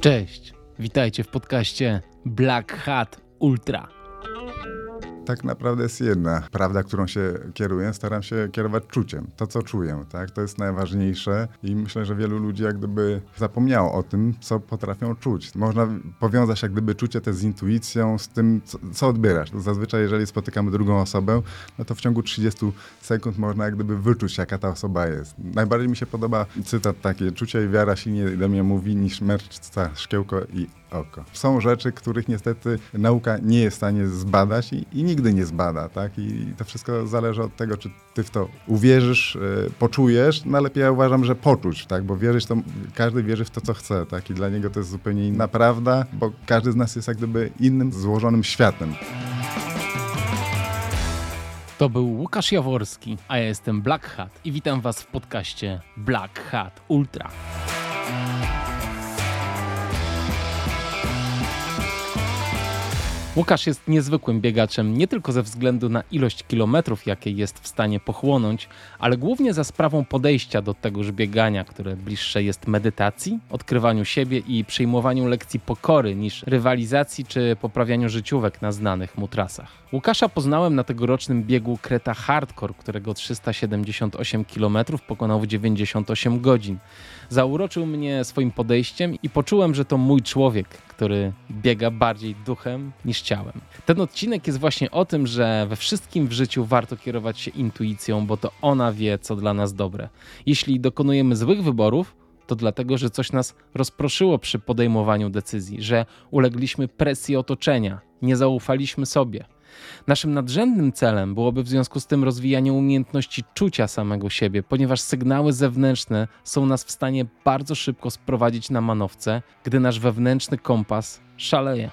Cześć, witajcie w podcaście Black Hat Ultra tak naprawdę jest jedna prawda, którą się kieruję. Staram się kierować czuciem, to co czuję, tak? To jest najważniejsze i myślę, że wielu ludzi jak gdyby zapomniało o tym, co potrafią czuć. Można powiązać jak gdyby czucie te z intuicją, z tym, co, co odbierasz. Zazwyczaj, jeżeli spotykamy drugą osobę, no to w ciągu 30 sekund można jak gdyby wyczuć, jaka ta osoba jest. Najbardziej mi się podoba cytat taki, czucie i wiara silniej do mnie mówi niż mężczyzna, szkiełko i oko. Są rzeczy, których niestety nauka nie jest w stanie zbadać i, i nigdy nie zbada, tak? I to wszystko zależy od tego, czy ty w to uwierzysz, yy, poczujesz. Najlepiej no, ja uważam, że poczuć, tak? Bo wierzyć to, każdy wierzy w to, co chce, tak? I dla niego to jest zupełnie inna prawda, bo każdy z nas jest jak gdyby innym, złożonym światem. To był Łukasz Jaworski, a ja jestem Black Hat i witam Was w podcaście Black Hat Ultra. Łukasz jest niezwykłym biegaczem nie tylko ze względu na ilość kilometrów, jakie jest w stanie pochłonąć, ale głównie za sprawą podejścia do tegoż biegania, które bliższe jest medytacji, odkrywaniu siebie i przyjmowaniu lekcji pokory niż rywalizacji czy poprawianiu życiówek na znanych mu trasach. Łukasza poznałem na tegorocznym biegu Kreta Hardcore, którego 378 km pokonał w 98 godzin. Zauroczył mnie swoim podejściem i poczułem, że to mój człowiek, który biega bardziej duchem niż ciałem. Ten odcinek jest właśnie o tym, że we wszystkim w życiu warto kierować się intuicją, bo to ona wie, co dla nas dobre. Jeśli dokonujemy złych wyborów, to dlatego, że coś nas rozproszyło przy podejmowaniu decyzji, że ulegliśmy presji otoczenia, nie zaufaliśmy sobie. Naszym nadrzędnym celem byłoby w związku z tym rozwijanie umiejętności czucia samego siebie, ponieważ sygnały zewnętrzne są nas w stanie bardzo szybko sprowadzić na manowce, gdy nasz wewnętrzny kompas szaleje.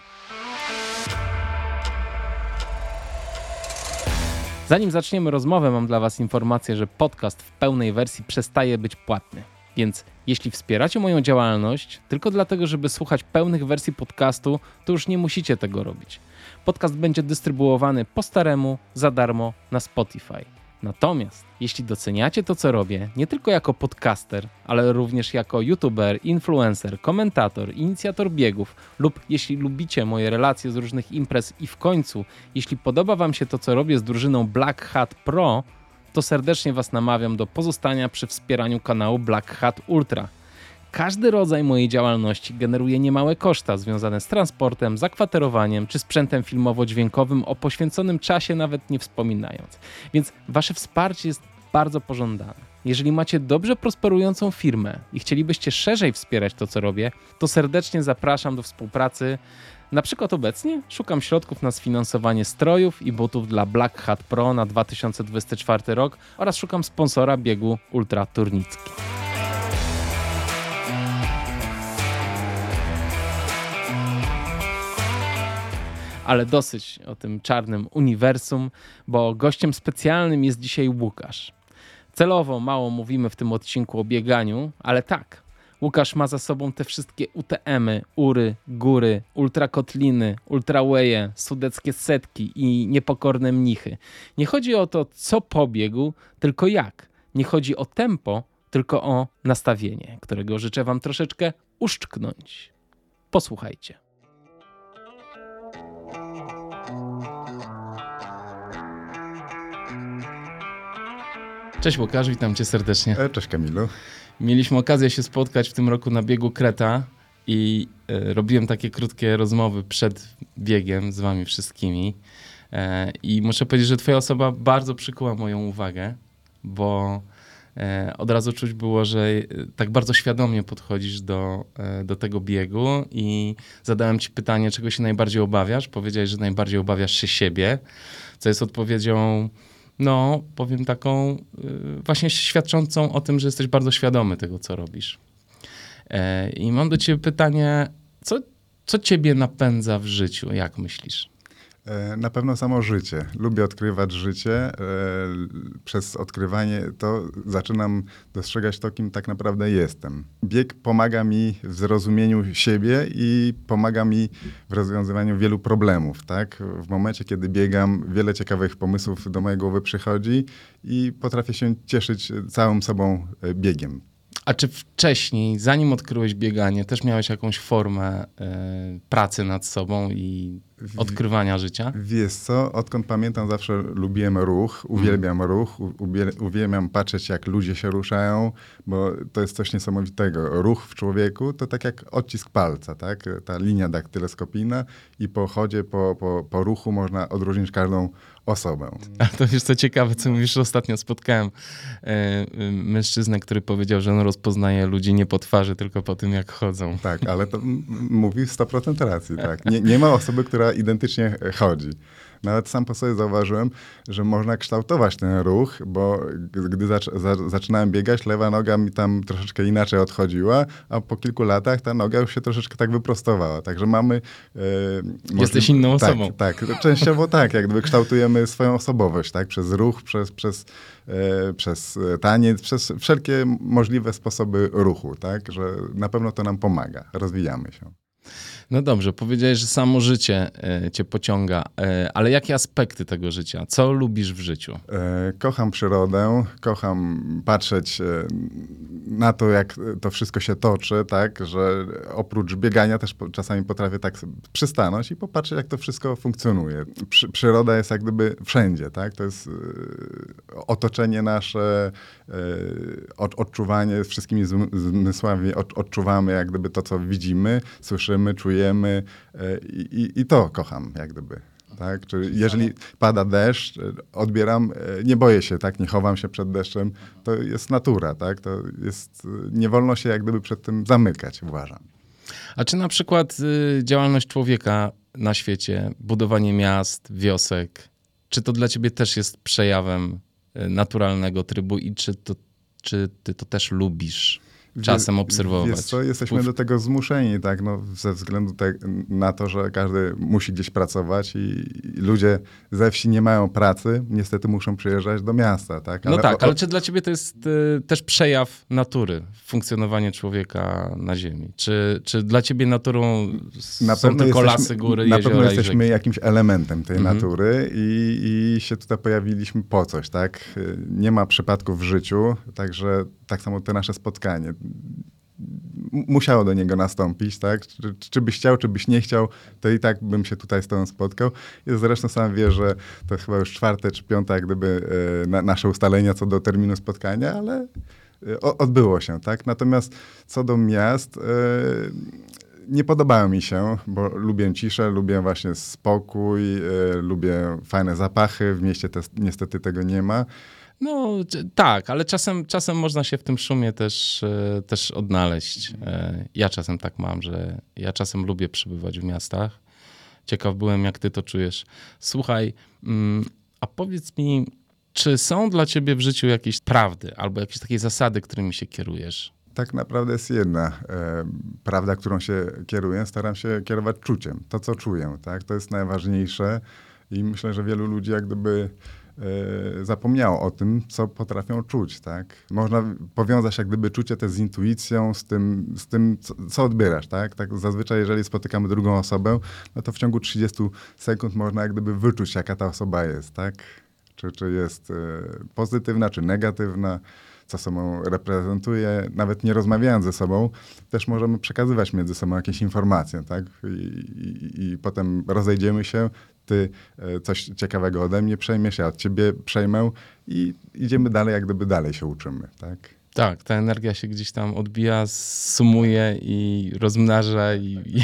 Zanim zaczniemy rozmowę, mam dla Was informację, że podcast w pełnej wersji przestaje być płatny. Więc jeśli wspieracie moją działalność tylko dlatego, żeby słuchać pełnych wersji podcastu, to już nie musicie tego robić. Podcast będzie dystrybuowany po staremu, za darmo na Spotify. Natomiast jeśli doceniacie to, co robię, nie tylko jako podcaster, ale również jako youtuber, influencer, komentator, inicjator biegów, lub jeśli lubicie moje relacje z różnych imprez i w końcu, jeśli podoba Wam się to, co robię z drużyną Black Hat Pro, to serdecznie Was namawiam do pozostania przy wspieraniu kanału Black Hat Ultra. Każdy rodzaj mojej działalności generuje niemałe koszta związane z transportem, zakwaterowaniem czy sprzętem filmowo-dźwiękowym o poświęconym czasie nawet nie wspominając. Więc Wasze wsparcie jest bardzo pożądane. Jeżeli macie dobrze prosperującą firmę i chcielibyście szerzej wspierać to, co robię, to serdecznie zapraszam do współpracy. Na przykład obecnie szukam środków na sfinansowanie strojów i butów dla Black Hat Pro na 2024 rok oraz szukam sponsora biegu Ultra Turnicki. Ale dosyć o tym czarnym uniwersum, bo gościem specjalnym jest dzisiaj Łukasz. Celowo mało mówimy w tym odcinku o bieganiu, ale tak, Łukasz ma za sobą te wszystkie UTM-y, Ury, Góry, Ultrakotliny, Ultrawaye, Sudeckie Setki i Niepokorne Mnichy. Nie chodzi o to, co pobiegł, tylko jak. Nie chodzi o tempo, tylko o nastawienie, którego życzę wam troszeczkę uszczknąć. Posłuchajcie. Cześć Łukasz, witam cię serdecznie. E, cześć Kamilu. Mieliśmy okazję się spotkać w tym roku na biegu Kreta i e, robiłem takie krótkie rozmowy przed biegiem z wami wszystkimi. E, I muszę powiedzieć, że twoja osoba bardzo przykuła moją uwagę, bo e, od razu czuć było, że tak bardzo świadomie podchodzisz do, do tego biegu i zadałem ci pytanie, czego się najbardziej obawiasz. Powiedziałeś, że najbardziej obawiasz się siebie, co jest odpowiedzią no, powiem taką, y, właśnie świadczącą o tym, że jesteś bardzo świadomy tego, co robisz. E, I mam do ciebie pytanie, co, co ciebie napędza w życiu, jak myślisz? E, na pewno samo życie. Lubię odkrywać życie. E, przez odkrywanie to zaczynam dostrzegać to, kim tak naprawdę jestem. Bieg pomaga mi w zrozumieniu siebie i pomaga mi w rozwiązywaniu wielu problemów. Tak? W momencie, kiedy biegam, wiele ciekawych pomysłów do mojej głowy przychodzi i potrafię się cieszyć całym sobą e, biegiem. A czy wcześniej, zanim odkryłeś bieganie, też miałeś jakąś formę y, pracy nad sobą i odkrywania życia? Wiesz co, odkąd pamiętam zawsze lubiłem ruch, uwielbiam mm. ruch, uwielbiam patrzeć jak ludzie się ruszają, bo to jest coś niesamowitego. Ruch w człowieku to tak jak odcisk palca, tak? Ta linia daktyleskopijna i po chodzie, po, po, po ruchu można odróżnić każdą osobę. A to wiesz co ciekawe, co mówisz, ostatnio spotkałem e, mężczyznę, który powiedział, że on rozpoznaje ludzi nie po twarzy, tylko po tym, jak chodzą. Tak, ale to mówi 100% racji, tak. Nie, nie ma osoby, która identycznie chodzi. Nawet sam po sobie zauważyłem, że można kształtować ten ruch, bo gdy zac zaczynałem biegać, lewa noga mi tam troszeczkę inaczej odchodziła, a po kilku latach ta noga już się troszeczkę tak wyprostowała. Także mamy... E, Jesteś inną tak, osobą. Tak, częściowo tak, jak gdyby kształtujemy swoją osobowość, tak, przez ruch, przez, przez, e, przez taniec, przez wszelkie możliwe sposoby ruchu, tak, że na pewno to nam pomaga, rozwijamy się. No dobrze, powiedziałeś, że samo życie e, cię pociąga, e, ale jakie aspekty tego życia? Co lubisz w życiu? E, kocham przyrodę, kocham patrzeć na to, jak to wszystko się toczy, tak, że oprócz biegania też czasami potrafię tak przystanąć i popatrzeć, jak to wszystko funkcjonuje. Przy, przyroda jest jak gdyby wszędzie, tak, to jest otoczenie nasze, odczuwanie wszystkimi zmysłami, odczuwamy jak gdyby to, co widzimy, słyszymy, czujemy, czujemy e, i, i to kocham, jak gdyby. Tak? Czyli jeżeli pada deszcz, e, odbieram, e, nie boję się, tak? nie chowam się przed deszczem. To jest natura, tak? to jest, nie wolno się jak gdyby przed tym zamykać, uważam. A czy na przykład y, działalność człowieka na świecie, budowanie miast, wiosek, czy to dla ciebie też jest przejawem naturalnego trybu i czy, to, czy ty to też lubisz? Czasem obserwować. Wiesz co, jesteśmy do tego zmuszeni, tak, no, ze względu te, na to, że każdy musi gdzieś pracować i, i, ludzie ze wsi nie mają pracy, niestety muszą przyjeżdżać do miasta, tak. No ale no tak, o, ale czy dla ciebie to jest y, też przejaw natury, funkcjonowanie człowieka na ziemi? Czy, czy dla ciebie naturą na są tylko jesteśmy, lasy, góry, Na pewno jesteśmy jakimś elementem tej mhm. natury i, i się tutaj pojawiliśmy po coś, tak. Nie ma przypadków w życiu, także tak samo to nasze spotkanie. Musiało do niego nastąpić, tak? Czy, czy, byś chciał, czy byś nie chciał, to i tak bym się tutaj z tobą spotkał. I zresztą sam wiesz, że to chyba już czwarte czy piąte, jak gdyby e, na, nasze ustalenia co do terminu spotkania, ale e, odbyło się, tak? Natomiast co do miast, e, nie podobają mi się, bo lubię ciszę, lubię właśnie spokój, lubię fajne zapachy. W mieście te, niestety tego nie ma. No tak, ale czasem, czasem można się w tym szumie też, e, też odnaleźć. E, ja czasem tak mam, że ja czasem lubię przebywać w miastach. Ciekaw byłem, jak ty to czujesz. Słuchaj, mm, a powiedz mi, czy są dla ciebie w życiu jakieś prawdy albo jakieś takie zasady, którymi się kierujesz? Tak naprawdę jest jedna e, prawda, którą się kieruję. Staram się kierować czuciem, to co czuję. Tak? To jest najważniejsze i myślę, że wielu ludzi jak gdyby zapomniało o tym, co potrafią czuć, tak? Można powiązać jak gdyby czucie te z intuicją, z tym, z tym co, co, odbierasz, tak? tak? Zazwyczaj, jeżeli spotykamy drugą osobę, no to w ciągu 30 sekund można jak gdyby wyczuć, jaka ta osoba jest, tak? Czy, czy jest e, pozytywna, czy negatywna, co sobą reprezentuje, nawet nie rozmawiając ze sobą, też możemy przekazywać między sobą jakieś informacje, tak? I, i, i potem rozejdziemy się, ty e, coś ciekawego ode mnie przejmiesz, ja od ciebie przejmę i idziemy dalej, jak gdyby dalej się uczymy, tak? Tak, ta energia się gdzieś tam odbija, sumuje i rozmnaża i, i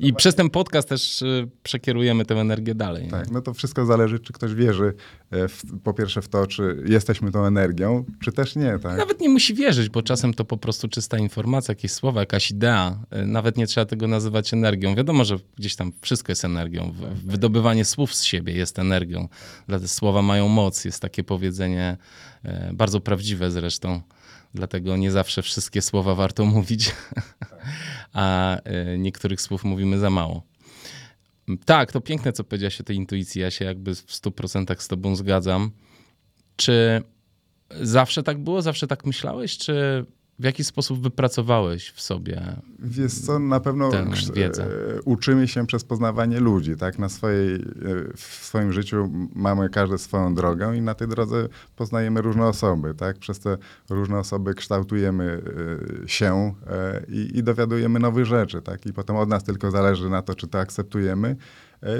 i przez ten podcast też y, przekierujemy tę energię dalej. Tak, nie? no to wszystko zależy, czy ktoś wierzy e, w, po pierwsze w to, czy jesteśmy tą energią, czy też nie. Tak? Nawet nie musi wierzyć, bo czasem to po prostu czysta informacja, jakieś słowa, jakaś idea. E, nawet nie trzeba tego nazywać energią. Wiadomo, że gdzieś tam wszystko jest energią. Wydobywanie słów z siebie jest energią. Dlatego słowa mają moc. Jest takie powiedzenie, e, bardzo prawdziwe zresztą. Dlatego nie zawsze wszystkie słowa warto mówić, a e, niektórych słów mówimy za mało. Tak, to piękne, co powiedziałaś o tej intuicji. Ja się jakby w 100% z tobą zgadzam. Czy zawsze tak było? Zawsze tak myślałeś? Czy w jaki sposób wypracowałeś w sobie Wiesz co, na pewno wiedzę? e, uczymy się przez poznawanie ludzi, tak? Na swojej, e, w swoim życiu mamy każdy swoją drogę i na tej drodze poznajemy różne osoby, tak? Przez te różne osoby kształtujemy e, się i, i dowiadujemy nowych rzeczy, tak? I potem od nas tylko zależy na to, czy to akceptujemy,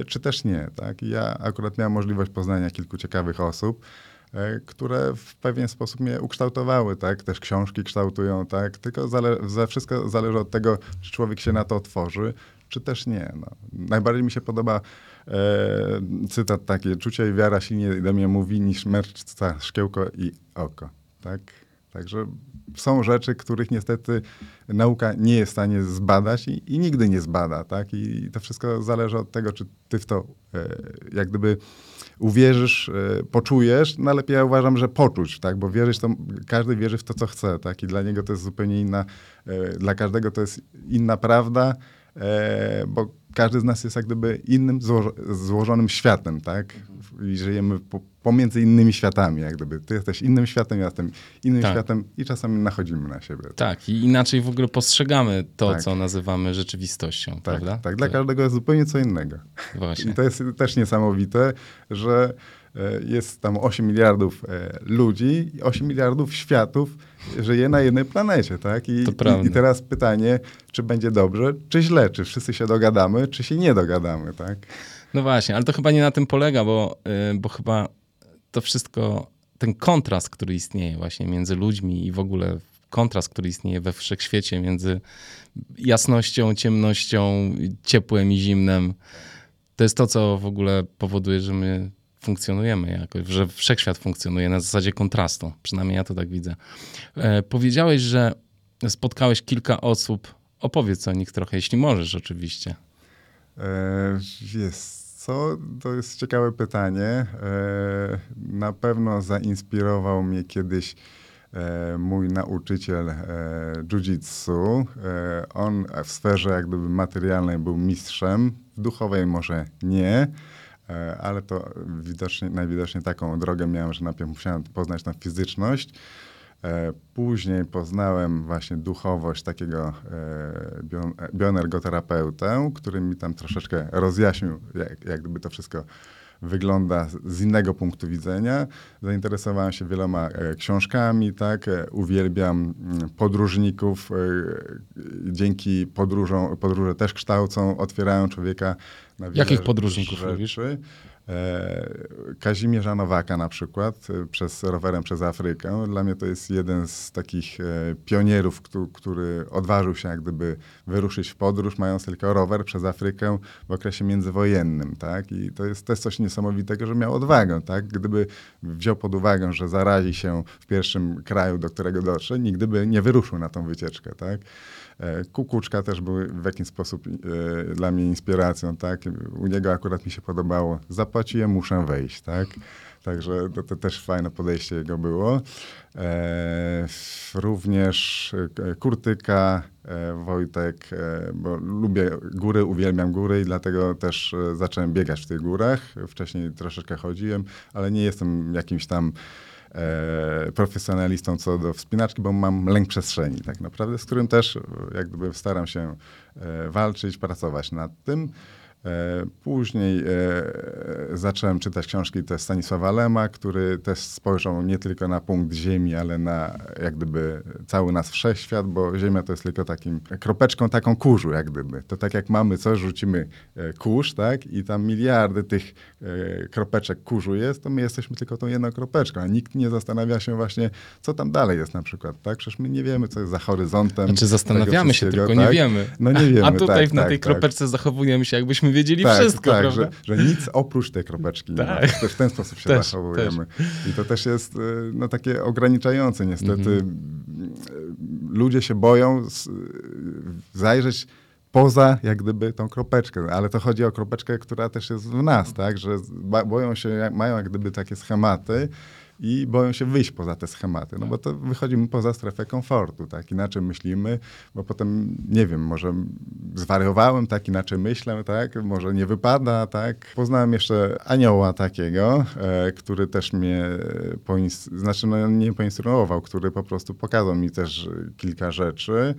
czy też nie, tak? I ja akurat miałem możliwość poznania kilku ciekawych osób, które w pewien sposób mnie ukształtowały, tak? Też książki kształtują, tak? Tylko zale- za wszystko zależy od tego, czy człowiek się na to otworzy, czy też nie. No. Najbardziej mi się podoba e, cytat taki, czucie i wiara silniej do mnie mówi niż mędrca, szkiełko i oko, tak? Także są rzeczy, których niestety nauka nie jest w stanie zbadać i, i nigdy nie zbada, tak? I to wszystko zależy od tego, czy ty w to e, jak gdyby uwierzysz, e, poczujesz, no lepiej ja uważam, że poczuć, tak? Bo wierzyć to, każdy wierzy w to, co chce, tak? I dla niego to jest zupełnie inna, e, dla każdego to jest inna prawda, e, bo każdy z nas jest jak gdyby innym złożo- złożonym światem, tak? I żyjemy po, pomiędzy innymi światami, jak gdyby. Ty jesteś innym światem, ja jestem innym Tak. światem i czasami nachodzimy na siebie. Tak, i inaczej w ogóle postrzegamy to, Tak. co nazywamy rzeczywistością, Tak, prawda? tak. Dla każdego jest zupełnie co innego. Właśnie. I to jest też niesamowite, że e, jest tam 8 miliardów e, ludzi i 8 miliardów światów żyje na jednej planecie, tak? I, To i, I teraz pytanie, czy będzie dobrze, czy źle, czy wszyscy się dogadamy, czy się nie dogadamy, tak? No właśnie, ale to chyba nie na tym polega, bo, y, bo chyba to wszystko, ten kontrast, który istnieje właśnie między ludźmi i w ogóle kontrast, który istnieje we wszechświecie między jasnością, ciemnością, ciepłem i zimnem, to jest to, co w ogóle powoduje, że my funkcjonujemy jakoś, że wszechświat funkcjonuje na zasadzie kontrastu. Przynajmniej ja to tak widzę. E, powiedziałeś, że spotkałeś kilka osób. Opowiedz o nich trochę, jeśli możesz oczywiście. E, jest co? To jest ciekawe pytanie. E, na pewno zainspirował mnie kiedyś e, mój nauczyciel e, jiu-jitsu. On w sferze jak gdyby materialnej był mistrzem, w duchowej może nie. Ale to widocznie, najwidoczniej taką drogę miałem, że najpierw musiałem poznać tą fizyczność. E, Później poznałem właśnie duchowość takiego e, bio- bioenergoterapeutę, który mi tam troszeczkę rozjaśnił, jak, jak gdyby to wszystko wygląda z- innego punktu widzenia. Zainteresowałem się wieloma e, książkami, tak, e, uwielbiam mm, podróżników. e, Dzięki podróżom, podróże też kształcą, otwierają człowieka na wiele Jakich podróżników rzeczy. lubisz? E, Kazimierza Nowaka na przykład, e, przez rowerem przez Afrykę. Dla mnie to jest jeden z takich e, pionierów, któ- który odważył się jak gdyby wyruszyć w podróż, mając tylko rower przez Afrykę w okresie międzywojennym, tak? I to jest coś niesamowitego, że miał odwagę, tak? Gdyby wziął pod uwagę, że zarazi się w pierwszym kraju, do którego dotrze, nigdy by nie wyruszył na tą wycieczkę, tak? E, Kukuczka też był w jakiś sposób e, dla mnie inspiracją, tak? U niego akurat mi się podobało. Zapłaciłem, muszę wejść, tak? Także to, to też fajne podejście jego było. E, również e, Kurtyka, e, Wojtek, e, bo lubię góry, uwielbiam góry i dlatego też zacząłem biegać w tych górach. Wcześniej troszeczkę chodziłem, ale nie jestem jakimś tam e, profesjonalistą co do wspinaczki, bo mam lęk przestrzeni tak naprawdę, z którym też e, jak gdyby staram się e, walczyć, pracować nad tym. E, Później e, zacząłem czytać książki też Stanisława Lema, który też spojrzał nie tylko na punkt Ziemi, ale na jak gdyby cały nasz wszechświat, bo Ziemia to jest tylko takim kropeczką taką kurzu, jak gdyby. To tak jak mamy coś, rzucimy e, kurz, tak? I tam miliardy tych kropeczek kurzu jest, to my jesteśmy tylko tą jedną kropeczką, a nikt nie zastanawia się właśnie, co tam dalej jest na przykład, tak? Przecież my nie wiemy, co jest za horyzontem. Znaczy zastanawiamy się, tylko tak? nie wiemy. No nie wiemy, A tutaj tak, na tak, tej tak. kropeczce zachowujemy się, jakbyśmy wiedzieli Tak, wszystko, tak, prawda? że, że nic oprócz tej kropeczki. Tak. Też w ten sposób się Też, zachowujemy. I to też jest y, no, takie ograniczające niestety. Mhm. Y, Ludzie się boją y, zajrzeć poza jak gdyby tą kropeczkę, ale to chodzi o kropeczkę, która też jest w nas, tak, że boją się, mają jak gdyby takie schematy i boją się wyjść poza te schematy, no bo to wychodzimy poza strefę komfortu, tak? Inaczej myślimy, bo potem, nie wiem, może zwariowałem, tak? Inaczej myślę, tak? Może nie wypada, tak? Poznałem jeszcze anioła takiego, e, który też mnie poins- znaczy no, nie poinstruował, który po prostu pokazał mi też kilka rzeczy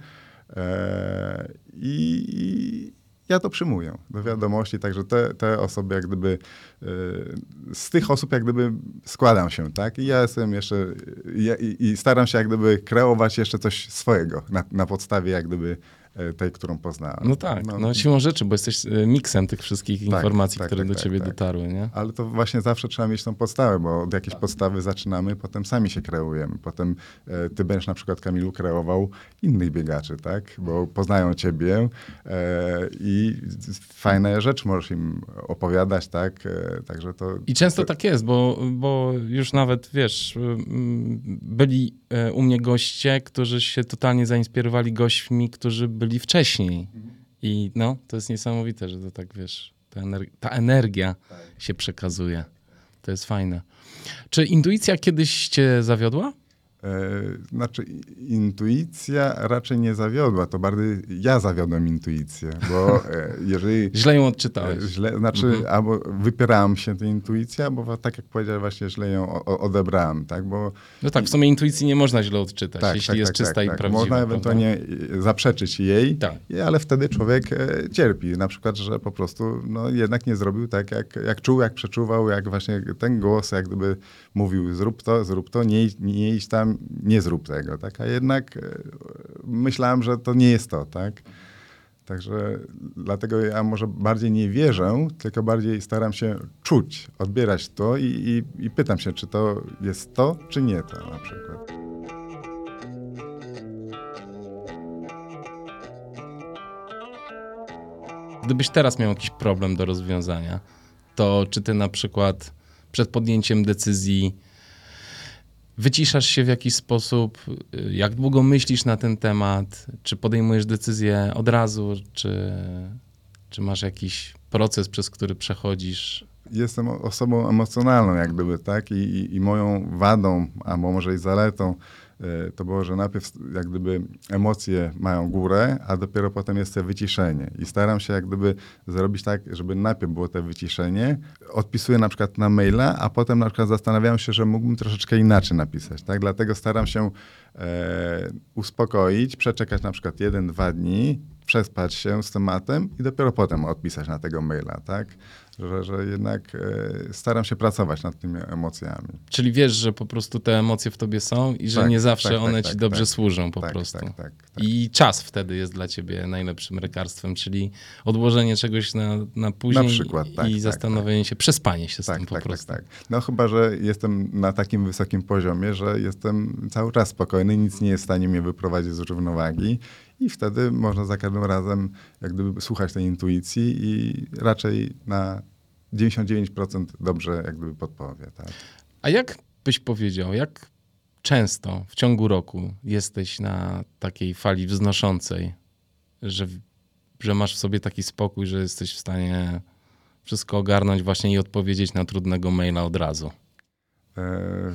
e, i, i ja to przyjmuję do wiadomości, także te, te osoby jak gdyby, e, z tych osób jak gdyby składam się, tak? I ja jestem jeszcze, ja, i, i, staram się jak gdyby kreować jeszcze coś swojego na, na podstawie jak gdyby tej, którą poznałem. No tak, no, no siłą rzeczy, bo jesteś e, miksem tych wszystkich tak, informacji, tak, które tak, do tak, ciebie tak. dotarły, nie? Ale to właśnie zawsze trzeba mieć tą podstawę, bo od jakiejś podstawy zaczynamy, potem sami się kreujemy. Potem e, ty będziesz na przykład, Kamilu, kreował innych biegaczy, tak? Bo poznają ciebie e, i fajne rzeczy możesz im opowiadać, tak? E, także to... I często to... tak jest, bo, bo już nawet, wiesz, byli u mnie goście, którzy się totalnie zainspirowali gośćmi, którzy byli byli wcześniej. I no, to jest niesamowite, że to tak, wiesz, ta, energia, ta energia tak. się przekazuje. To jest fajne. Czy intuicja kiedyś cię zawiodła? E, znaczy, intuicja raczej nie zawiodła, to bardziej ja zawiodłem intuicję, bo e, jeżeli... źle ją odczytałeś. E, źle, znaczy, mhm. albo wypierałem się tej intuicji, albo tak jak powiedziałem, właśnie źle ją odebrałem, tak, bo... No tak, w sumie intuicji nie można źle odczytać, tak, jeśli tak, jest tak, czysta tak, i tak. prawdziwa. Można ewentualnie prawda? zaprzeczyć jej, tak. ale wtedy człowiek cierpi. Na przykład, że po prostu no, jednak nie zrobił tak, jak, jak czuł, jak przeczuwał, jak właśnie ten głos jak gdyby mówił, zrób to, zrób to, nie, nie idź tam, nie zrób tego, tak? A jednak e, myślałem, że to nie jest to, tak? Także dlatego ja może bardziej nie wierzę, tylko bardziej staram się czuć, odbierać to i, i, i pytam się, czy to jest to, czy nie to na przykład. Gdybyś teraz miał jakiś problem do rozwiązania, to czy ty na przykład przed podjęciem decyzji wyciszasz się w jakiś sposób? Jak długo myślisz na ten temat? Czy podejmujesz decyzję od razu, czy, czy masz jakiś proces, przez który przechodzisz? Jestem osobą emocjonalną, jak gdyby, tak? I, i moją wadą, albo może i zaletą to było, że najpierw jak gdyby emocje mają górę, a dopiero potem jest to wyciszenie. I staram się jak gdyby zrobić tak, żeby najpierw było to wyciszenie. Odpisuję na przykład na maila, a potem na przykład zastanawiam się, że mógłbym troszeczkę inaczej napisać. Tak? Dlatego staram się e, uspokoić, przeczekać na przykład jeden, dwa dni, przespać się z tematem i dopiero potem odpisać na tego maila, tak? Że, że jednak e, staram się pracować nad tymi emocjami. Czyli wiesz, że po prostu te emocje w tobie są i że tak, nie zawsze tak, one tak, ci tak, dobrze tak. służą po tak, prostu. I czas wtedy jest dla ciebie najlepszym lekarstwem, czyli odłożenie czegoś na, na później na przykład, i zastanowienie się, przespanie się z tym po prostu. Tak, No chyba, że jestem na takim wysokim poziomie, że jestem cały czas spokojny, nic nie jest w stanie mnie wyprowadzić z równowagi i wtedy można za każdym razem jak gdyby słuchać tej intuicji i raczej na 99% dobrze jak gdyby podpowie. Tak? A jak byś powiedział, jak często w ciągu roku jesteś na takiej fali wznoszącej, że, że masz w sobie taki spokój, że jesteś w stanie wszystko ogarnąć właśnie i odpowiedzieć na trudnego maila od razu? E,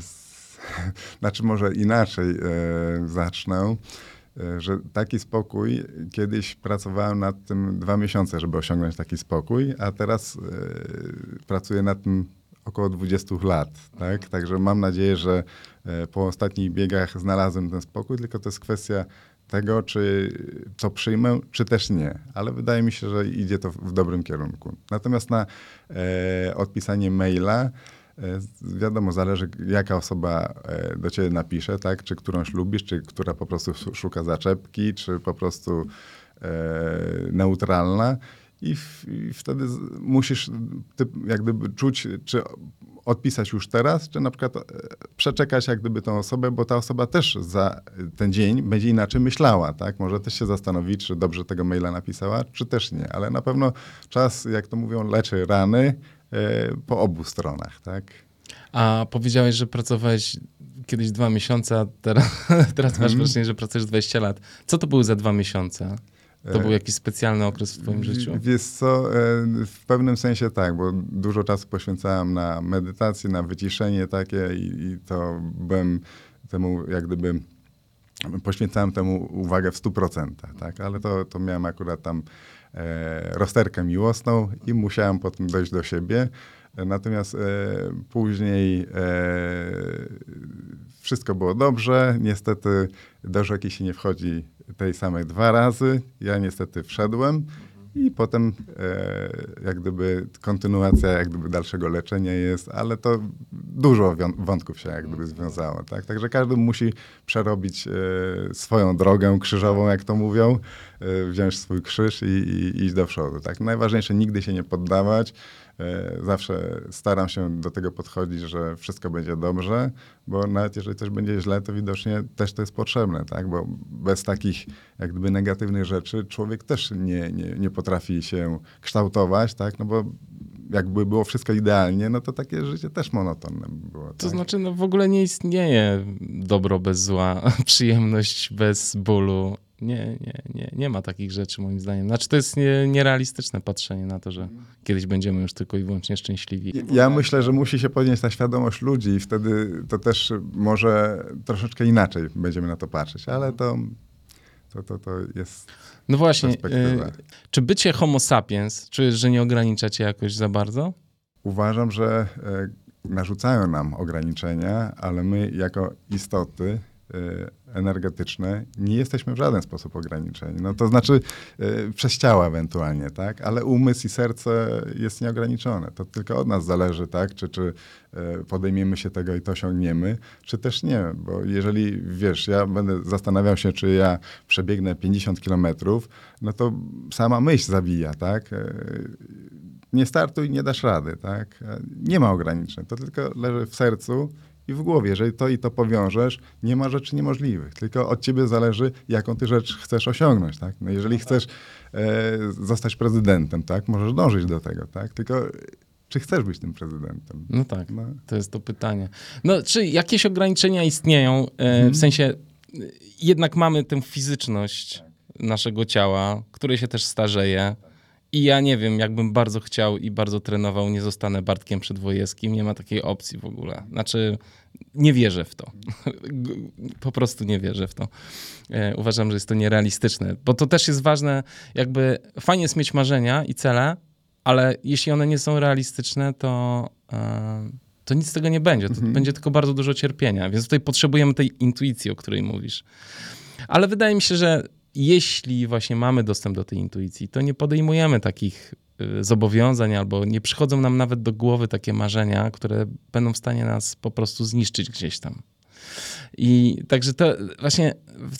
znaczy może inaczej e, zacznę. E, że taki spokój, kiedyś pracowałem nad tym dwa miesiące, żeby osiągnąć taki spokój, a teraz y, pracuję nad tym około 20 lat. Tak? Także mam nadzieję, że e, po ostatnich biegach znalazłem ten spokój, tylko to jest kwestia tego, czy co przyjmę, czy też nie. Ale wydaje mi się, że idzie to w dobrym kierunku. Natomiast na e, odpisanie maila E, wiadomo, zależy jaka osoba e, do ciebie napisze, tak? Czy którąś lubisz, czy która po prostu szuka zaczepki, czy po prostu e, neutralna. I, w, I, wtedy musisz ty, jak gdyby czuć, czy odpisać już teraz, czy na przykład przeczekać jak gdyby tą osobę, bo ta osoba też za ten dzień będzie inaczej myślała, tak? Może też się zastanowić, czy dobrze tego maila napisała, czy też nie, ale na pewno czas, jak to mówią, leczy rany, E, po obu stronach, tak? A powiedziałeś, że pracowałeś kiedyś dwa miesiące, a teraz, teraz masz mhm. wrażenie, że pracujesz 20 lat. Co to były za dwa miesiące? To był jakiś specjalny okres w twoim życiu? Wiesz co, w pewnym sensie tak, bo dużo czasu poświęcałem na medytację, na wyciszenie takie i, i to byłem temu jak gdyby poświęcałem temu uwagę w 100%, tak? ale to, to miałem akurat tam e, rozterkę miłosną i musiałem potem dojść do siebie. Natomiast e, później e, wszystko było dobrze. Niestety do rzeki się nie wchodzi tej samej dwa razy. Ja niestety wszedłem. I potem e, jak gdyby kontynuacja jak gdyby dalszego leczenia jest, ale to dużo wątków się jak gdyby związało. Tak? Także każdy musi przerobić e, swoją drogę krzyżową, jak to mówią, e, wziąć swój krzyż i, i iść do przodu. Tak? Najważniejsze nigdy się nie poddawać, zawsze staram się do tego podchodzić, że wszystko będzie dobrze, bo nawet jeżeli coś będzie źle, to widocznie też to jest potrzebne, tak? Bo bez takich jak gdyby negatywnych rzeczy człowiek też nie, nie, nie potrafi się kształtować, tak? No bo jakby było wszystko idealnie, no to takie życie też monotonne by było. Tak? To znaczy, no w ogóle nie istnieje dobro bez zła, przyjemność bez bólu, nie, nie, nie, nie ma takich rzeczy moim zdaniem. Znaczy to jest nie, nierealistyczne patrzenie na to, że kiedyś będziemy już tylko i wyłącznie szczęśliwi. Ja myślę, że musi się podnieść ta świadomość ludzi i wtedy to też może troszeczkę inaczej będziemy na to patrzeć, ale to, to, to, to jest No właśnie, y, czy bycie homo sapiens, czujesz, że nie ogranicza cię jakoś za bardzo? Uważam, że e, narzucają nam ograniczenia, ale my jako istoty e, energetyczne nie jesteśmy w żaden sposób ograniczeni. No to znaczy y, przez ciało ewentualnie, tak? Ale umysł i serce jest nieograniczone. To tylko od nas zależy, tak? Czy, czy y, podejmiemy się tego i to osiągniemy, czy też nie. Bo jeżeli, wiesz, ja będę zastanawiał się, czy ja przebiegnę 50 kilometrów, no to sama myśl zabija, tak? Y, nie startuj, nie dasz rady, tak? Nie ma ograniczeń. To tylko leży w sercu i w głowie. Jeżeli to i to powiążesz, nie ma rzeczy niemożliwych. Tylko od ciebie zależy, jaką ty rzecz chcesz osiągnąć. Tak? No jeżeli chcesz e, zostać prezydentem, tak? możesz dążyć do tego. Tak? Tylko czy chcesz być tym prezydentem? No tak, no. to jest to pytanie. No, czy jakieś ograniczenia istnieją? E, hmm. W sensie, jednak mamy tę fizyczność naszego ciała, które się też starzeje. I ja nie wiem, jakbym bardzo chciał i bardzo trenował, nie zostanę Bartkiem Przedwojewskim. Nie ma takiej opcji w ogóle. Znaczy, nie wierzę w to. Po prostu nie wierzę w to. E, uważam, że jest to nierealistyczne, bo to też jest ważne. Jakby fajnie jest mieć marzenia i cele, ale jeśli one nie są realistyczne, to, e, to nic z tego nie będzie. To mhm. będzie tylko bardzo dużo cierpienia. Więc tutaj potrzebujemy tej intuicji, o której mówisz. Ale wydaje mi się, że jeśli właśnie mamy dostęp do tej intuicji, to nie podejmujemy takich y, zobowiązań albo nie przychodzą nam nawet do głowy takie marzenia, które będą w stanie nas po prostu zniszczyć gdzieś tam. I także to właśnie w,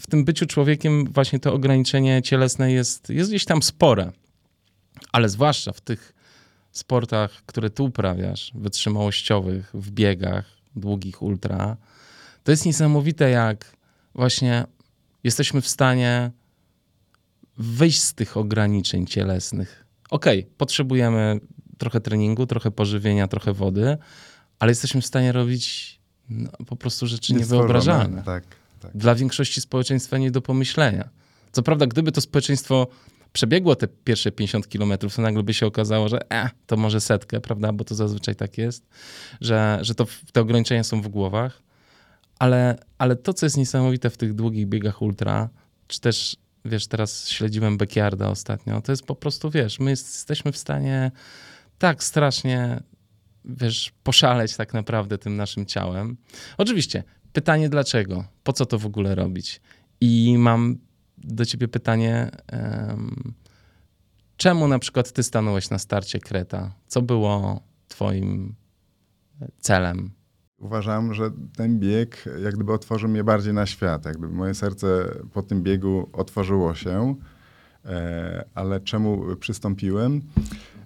w tym byciu człowiekiem właśnie to ograniczenie cielesne jest, jest gdzieś tam spore. Ale zwłaszcza w tych sportach, które ty uprawiasz, wytrzymałościowych, w biegach, długich ultra, to jest niesamowite, jak właśnie jesteśmy w stanie wyjść z tych ograniczeń cielesnych. Okej, okay, potrzebujemy trochę treningu, trochę pożywienia, trochę wody, ale jesteśmy w stanie robić no, po prostu rzeczy niewyobrażalne. Tak, tak. Dla większości społeczeństwa nie do pomyślenia. Co prawda, gdyby to społeczeństwo przebiegło te pierwsze 50 kilometrów, to nagle by się okazało, że e, to może setkę, prawda? Bo to zazwyczaj tak jest, że, że to, te ograniczenia są w głowach. Ale, ale to, co jest niesamowite w tych długich biegach ultra, czy też, wiesz, teraz śledziłem Backyarda ostatnio, to jest po prostu, wiesz, my jesteśmy w stanie tak strasznie, wiesz, poszaleć tak naprawdę tym naszym ciałem. Oczywiście, pytanie dlaczego? Po co to w ogóle robić? I mam do ciebie pytanie, um, czemu na przykład ty stanąłeś na starcie Kreta? Co było twoim celem? Uważam, że ten bieg jak gdyby otworzył mnie bardziej na świat. Jak gdyby moje serce po tym biegu otworzyło się. E, ale czemu przystąpiłem?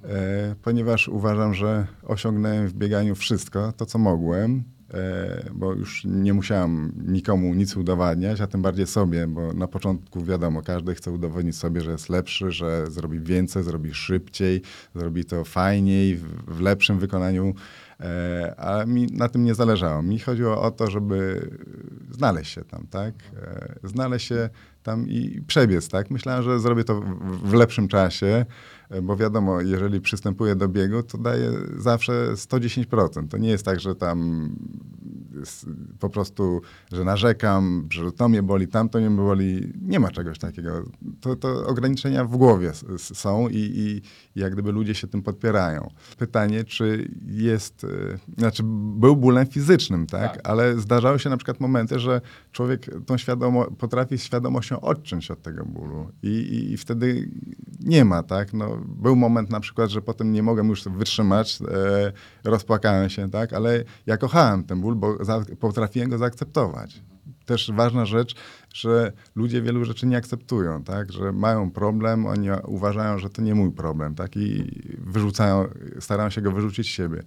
E, ponieważ uważam, że osiągnąłem w bieganiu wszystko, to co mogłem, e, bo już nie musiałem nikomu nic udowadniać, a tym bardziej sobie, bo na początku wiadomo, każdy chce udowodnić sobie, że jest lepszy, że zrobi więcej, zrobi szybciej, zrobi to fajniej, w, lepszym wykonaniu a mi na tym nie zależało. Mi chodziło o to, żeby znaleźć się tam, tak? E, znaleźć się tam i przebiec, tak? Myślałem, że zrobię to w, lepszym czasie, e, bo wiadomo, jeżeli przystępuję do biegu, to daję zawsze 110%. To nie jest tak, że tam po prostu, że narzekam, że to mnie boli, tamto mnie boli. Nie ma czegoś takiego. To, to ograniczenia w głowie są i, i, jak gdyby ludzie się tym podpierają. Pytanie, czy jest, e, znaczy był bólem fizycznym, tak? tak. Ale zdarzały się na przykład momenty, że człowiek tą świadomo, potrafi świadomością odciąć od tego bólu i, i, i wtedy nie ma, tak? No, był moment na przykład, że potem nie mogłem już wytrzymać, e, rozpłakałem się, tak? Ale ja kochałem ten ból, bo za, potrafiłem go zaakceptować. Też ważna rzecz, że ludzie wielu rzeczy nie akceptują, tak? Że mają problem, oni uważają, że to nie mój problem, tak? I wyrzucają, starają się go wyrzucić z siebie.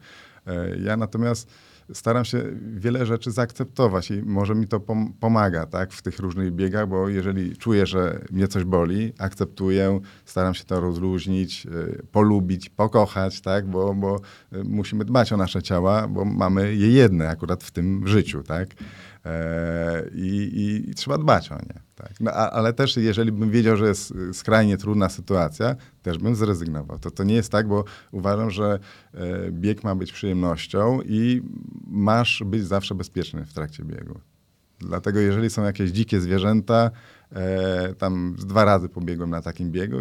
E, ja natomiast staram się wiele rzeczy zaakceptować i może mi to pom pomaga tak, w tych różnych biegach, bo jeżeli czuję, że mnie coś boli, akceptuję, staram się to rozluźnić, y, polubić, pokochać, tak, bo, bo y, musimy dbać o nasze ciała, bo mamy je jedne akurat w tym życiu. Tak. E, I, i, i, trzeba dbać o nie. Tak. No, a, ale też jeżeli bym wiedział, że jest skrajnie trudna sytuacja, też bym zrezygnował. To, to nie jest tak, bo uważam, że e, bieg ma być przyjemnością i masz być zawsze bezpieczny w trakcie biegu. Dlatego jeżeli są jakieś dzikie zwierzęta, e, tam dwa razy pobiegłem na takim biegu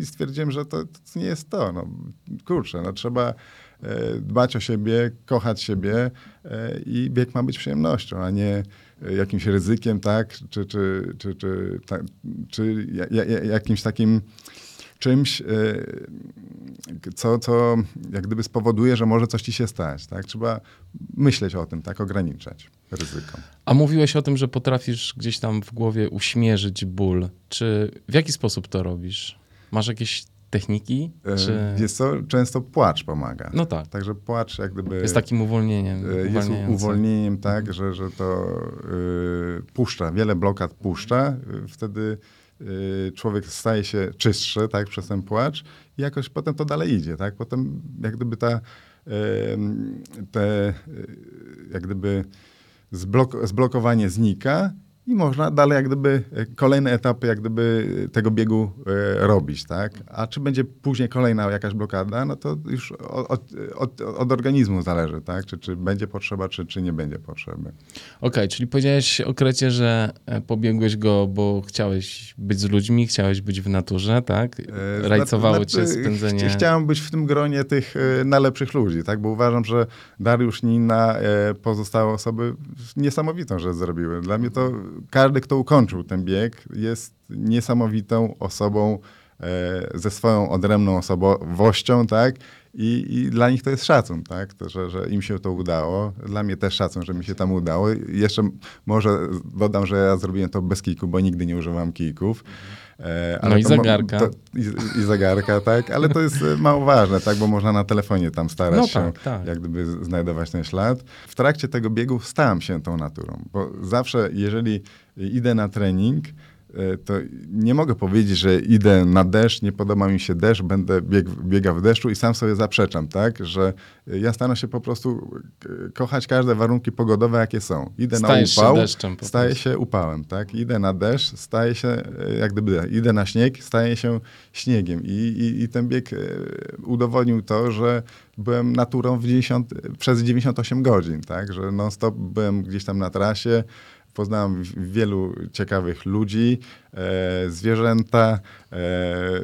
i stwierdziłem, że to, to nie jest to. No, kurczę, no trzeba dbać o siebie, kochać siebie e, i bieg ma być przyjemnością, a nie jakimś ryzykiem, tak, czy, czy, czy, czy, czy jakimś takim czymś, e, co, co jak gdyby spowoduje, że może coś ci się stać. Tak? Trzeba myśleć o tym, tak, ograniczać ryzyko. A mówiłeś o tym, że potrafisz gdzieś tam w głowie uśmierzyć ból. Czy w jaki sposób to robisz? Masz jakieś techniki? E, czy... Jest co, często płacz pomaga. No tak. Także płacz jak gdyby... Jest takim uwolnieniem. E, jest uwolnieniem, tak, mhm. że, że to y, puszcza, wiele blokad puszcza, wtedy y, człowiek staje się czystszy, tak, przez ten płacz i jakoś potem to dalej idzie, tak, potem jak gdyby ta, y, te, jak gdyby zblok zblokowanie znika i można dalej jak gdyby e, kolejne etapy jak gdyby tego biegu e, robić, tak? A czy będzie później kolejna jakaś blokada, no to już od, od, od organizmu zależy, tak? Czy, czy będzie potrzeba, czy, czy nie będzie potrzeby. Okej, okay, czyli powiedziałeś o Krecie, że e, pobiegłeś go, bo chciałeś być z ludźmi, chciałeś być w naturze, tak? Rajcowało znaczy, cię spędzenie... Chciałem być w tym gronie tych najlepszych ludzi, tak? Bo uważam, że Dariusz, Nina, pozostałe osoby niesamowitą rzecz zrobiły. Dla mnie to każdy, kto ukończył ten bieg, jest niesamowitą osobą e, ze swoją odrębną osobowością, tak? I, I, dla nich to jest szacun, tak? To, że, że im się to udało. Dla mnie też szacun, że mi się tam udało. Jeszcze może dodam, że ja zrobiłem to bez kijku, bo nigdy nie używam kijków. E, no i zegarka. To, i, i, zegarka, tak? Ale to jest e, mało ważne, tak? Bo można na telefonie tam starać no, się, tak, tak. jak gdyby znajdować ten ślad. W trakcie tego biegu stałem się tą naturą, bo zawsze, jeżeli idę na trening, to nie mogę powiedzieć, że idę na deszcz, nie podoba mi się deszcz, będę bieg, biega w deszczu i sam sobie zaprzeczam, tak? Że ja staram się po prostu kochać każde warunki pogodowe, jakie są. Idę Stajesz na upał, deszczem, staję się upałem, tak? Idę na deszcz, staję się, e, jak gdyby, idę na śnieg, staję się śniegiem. I, i, i ten bieg e, udowodnił to, że byłem naturą w 90, przez 98 godzin, tak? Że non-stop byłem gdzieś tam na trasie, poznałem wielu ciekawych ludzi, e, zwierzęta, e,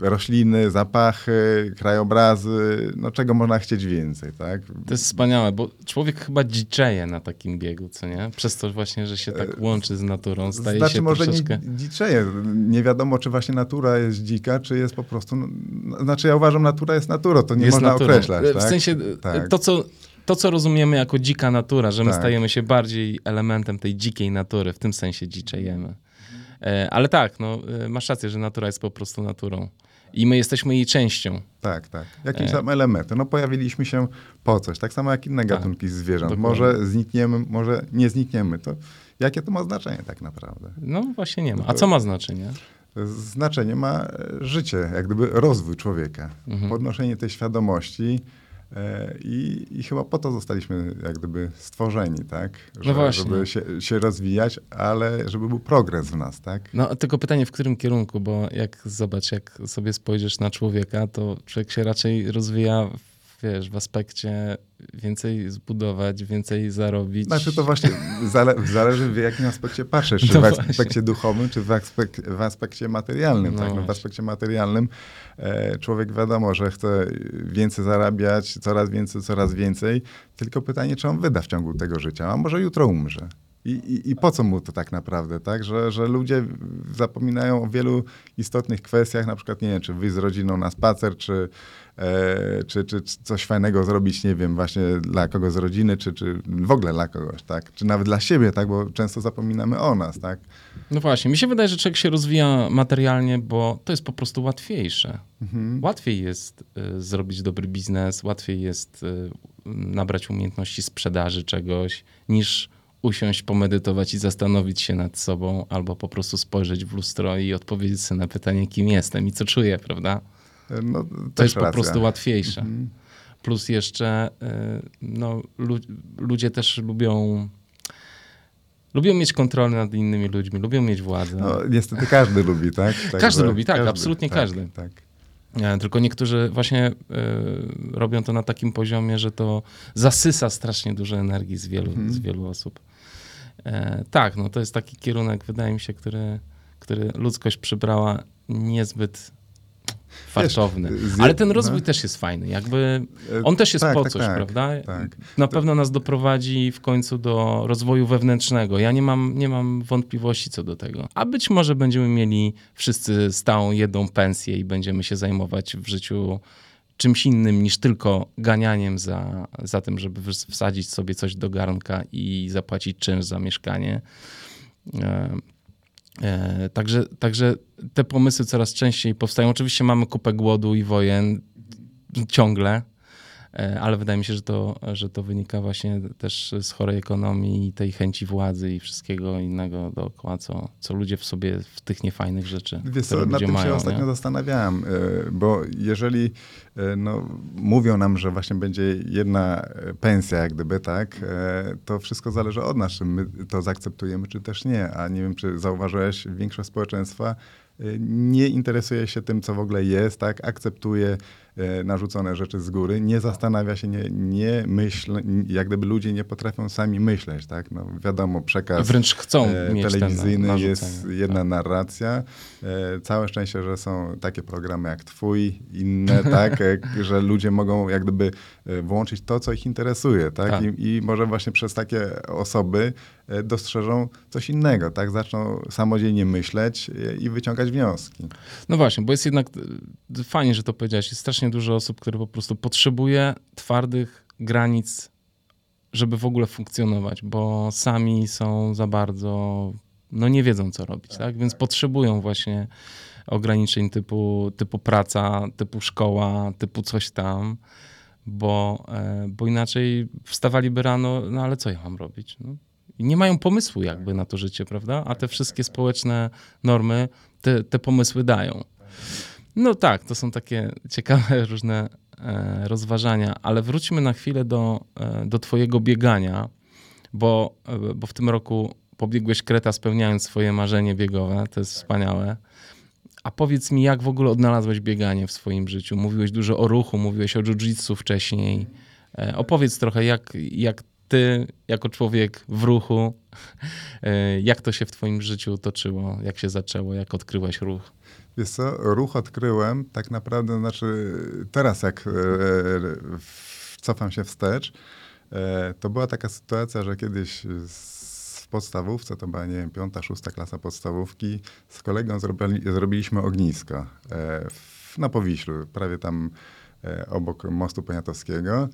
rośliny, zapachy, krajobrazy, no czego można chcieć więcej, tak? To jest wspaniałe, bo człowiek chyba dziczeje na takim biegu, co nie? Przez to właśnie, że się tak e, łączy z naturą, staje znaczy, się może troszeczkę... nie dziczeje, nie wiadomo, czy właśnie natura jest dzika, czy jest po prostu, no, znaczy ja uważam, natura jest naturą, to nie jest można naturą. określać, W tak? sensie, tak. to co to, co rozumiemy jako dzika natura, że my tak. stajemy się bardziej elementem tej dzikiej natury, w tym sensie dziczejemy. E, ale tak, no, e, masz rację, że natura jest po prostu naturą. I my jesteśmy jej częścią. Tak, tak. Jakieś e. tam elementy. No pojawiliśmy się po coś. Tak samo jak inne tak, gatunki tak, zwierząt. Dokładnie. Może znikniemy, może nie znikniemy. To jakie to ma znaczenie tak naprawdę? No właśnie nie ma. A co ma znaczenie? Znaczenie ma życie, jak gdyby rozwój człowieka. Mhm. Podnoszenie tej świadomości, I, I, chyba po to zostaliśmy jak gdyby stworzeni, tak? Że, no. Żeby się, się, rozwijać, ale żeby był progres w nas, tak? No tylko pytanie, w którym kierunku, bo jak zobacz, jak sobie spojrzysz na człowieka, to człowiek się raczej rozwija wiesz, w aspekcie więcej zbudować, więcej zarobić. Znaczy to właśnie zale zależy w jakim aspekcie patrzysz, czy no w właśnie. aspekcie duchowym, czy w, aspek w aspekcie materialnym. No tak? no w aspekcie materialnym e, człowiek wiadomo, że chce więcej zarabiać, coraz więcej, coraz więcej, tylko pytanie, czy on wyda w ciągu tego życia, a może jutro umrze. I, i, I, po co mu to tak naprawdę, tak? Że, że ludzie zapominają o wielu istotnych kwestiach, na przykład, nie wiem, czy wyjść z rodziną na spacer, czy, e, czy, czy coś fajnego zrobić, nie wiem, właśnie dla kogoś z rodziny, czy, czy w ogóle dla kogoś, tak? Czy nawet dla siebie, tak? Bo często zapominamy o nas, tak? No właśnie, mi się wydaje, że człowiek się rozwija materialnie, bo to jest po prostu łatwiejsze. Mhm. Łatwiej jest y, zrobić dobry biznes, łatwiej jest y, nabrać umiejętności sprzedaży czegoś, niż usiąść, pomedytować i zastanowić się nad sobą, albo po prostu spojrzeć w lustro i odpowiedzieć sobie na pytanie, kim jestem i co czuję, prawda? No, to jest racja. po prostu łatwiejsze. Mhm. Plus jeszcze y, no, ludzie też lubią Lubią mieć kontrolę nad innymi ludźmi, lubią mieć władzę. No, niestety każdy lubi, tak? tak każdy lubi, tak, każdy, absolutnie tak, każdy. Tak. Tylko niektórzy właśnie y, robią to na takim poziomie, że to zasysa strasznie dużo energii z wielu, z wielu osób. E, tak, no to jest taki kierunek, wydaje mi się, który, który ludzkość przybrała niezbyt. Wiesz, Ale ten rozwój no. też jest fajny. Jakby e, on też jest tak, po tak, coś, tak, prawda? Tak. Na pewno nas doprowadzi w końcu do rozwoju wewnętrznego. Ja nie mam, nie mam wątpliwości co do tego. A być może będziemy mieli wszyscy stałą jedną pensję i będziemy się zajmować w życiu czymś innym niż tylko ganianiem za, za tym, żeby wsadzić sobie coś do garnka i zapłacić czynsz za mieszkanie. E, e, także, także te pomysły coraz częściej powstają. Oczywiście mamy kupę głodu i wojen ciągle, ale wydaje mi się, że to, że to wynika właśnie też z chorej ekonomii i tej chęci władzy i wszystkiego innego dookoła, co, co ludzie w sobie, w tych niefajnych rzeczy, Wiesz co, nad tym mają, się ostatnio nie? zastanawiałem, e, bo jeżeli e, no, mówią nam, że właśnie będzie jedna pensja jak gdyby, tak, to wszystko zależy od nas, czy my to zaakceptujemy, czy też nie, a nie wiem, czy zauważyłeś, większość społeczeństwa nie interesuje się tym, co w ogóle jest, tak, akceptuje E, narzucone rzeczy z góry, nie zastanawia się, nie, nie myśl, jak gdyby ludzie nie potrafią sami myśleć, tak? No, wiadomo, przekaz Wręcz chcą e, telewizyjny jest jedna tak. narracja. E, całe szczęście, że są takie programy jak twój, inne, tak? E, że ludzie mogą jak gdyby e, włączyć to, co ich interesuje, tak? tak. I, I, może właśnie przez takie osoby e, dostrzeżą coś innego, tak? Zaczną samodzielnie myśleć i wyciągać wnioski. No właśnie, bo jest jednak, fajnie, że to powiedziałeś, jest strasznie dużo osób, które po prostu potrzebuje twardych granic, żeby w ogóle funkcjonować, bo sami są za bardzo, no nie wiedzą co robić, tak? Więc potrzebują właśnie ograniczeń typu, typu praca, typu szkoła, typu coś tam, bo, e, bo inaczej wstawaliby rano, no ale co ja mam robić? No, nie mają pomysłu jakby na to życie, prawda? A te wszystkie społeczne normy te, te pomysły dają. No tak, to są takie ciekawe różne e, rozważania, ale wróćmy na chwilę do, e, do twojego biegania, bo, e, bo w tym roku pobiegłeś Kreta spełniając swoje marzenie biegowe, to jest wspaniałe. A powiedz mi, jak w ogóle odnalazłeś bieganie w swoim życiu? Mówiłeś dużo o ruchu, mówiłeś o jiu-jitsu wcześniej. Opowiedz trochę, jak, jak ty, jako człowiek w ruchu, jak to się w twoim życiu toczyło, jak się zaczęło, jak odkryłeś ruch? Wiesz co, ruch odkryłem tak naprawdę, znaczy teraz jak e, cofam się wstecz, e, to była taka sytuacja, że kiedyś w podstawówce, to była, nie wiem, piąta, szósta klasa podstawówki, z kolegą zrobili, zrobiliśmy ognisko e, na Powiślu, prawie tam obok mostu Poniatowskiego,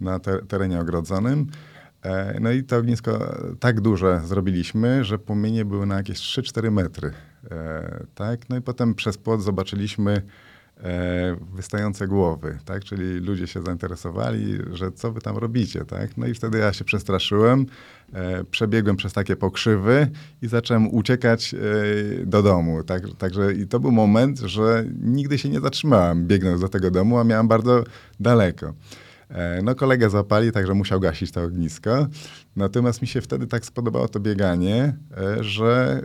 na terenie ogrodzonym. No i to ognisko tak duże zrobiliśmy, że płomienie były na jakieś 3-4 metry. E, tak? No i potem przez płot zobaczyliśmy e, wystające głowy, tak? Czyli ludzie się zainteresowali, że co wy tam robicie, tak? No i wtedy ja się przestraszyłem, e, przebiegłem przez takie pokrzywy i zacząłem uciekać do domu, tak? Także i to był moment, że nigdy się nie zatrzymałem biegnąc do tego domu, a miałem bardzo daleko. E, no kolega zapali, także musiał gasić to ognisko. Natomiast mi się wtedy tak spodobało to bieganie, e, że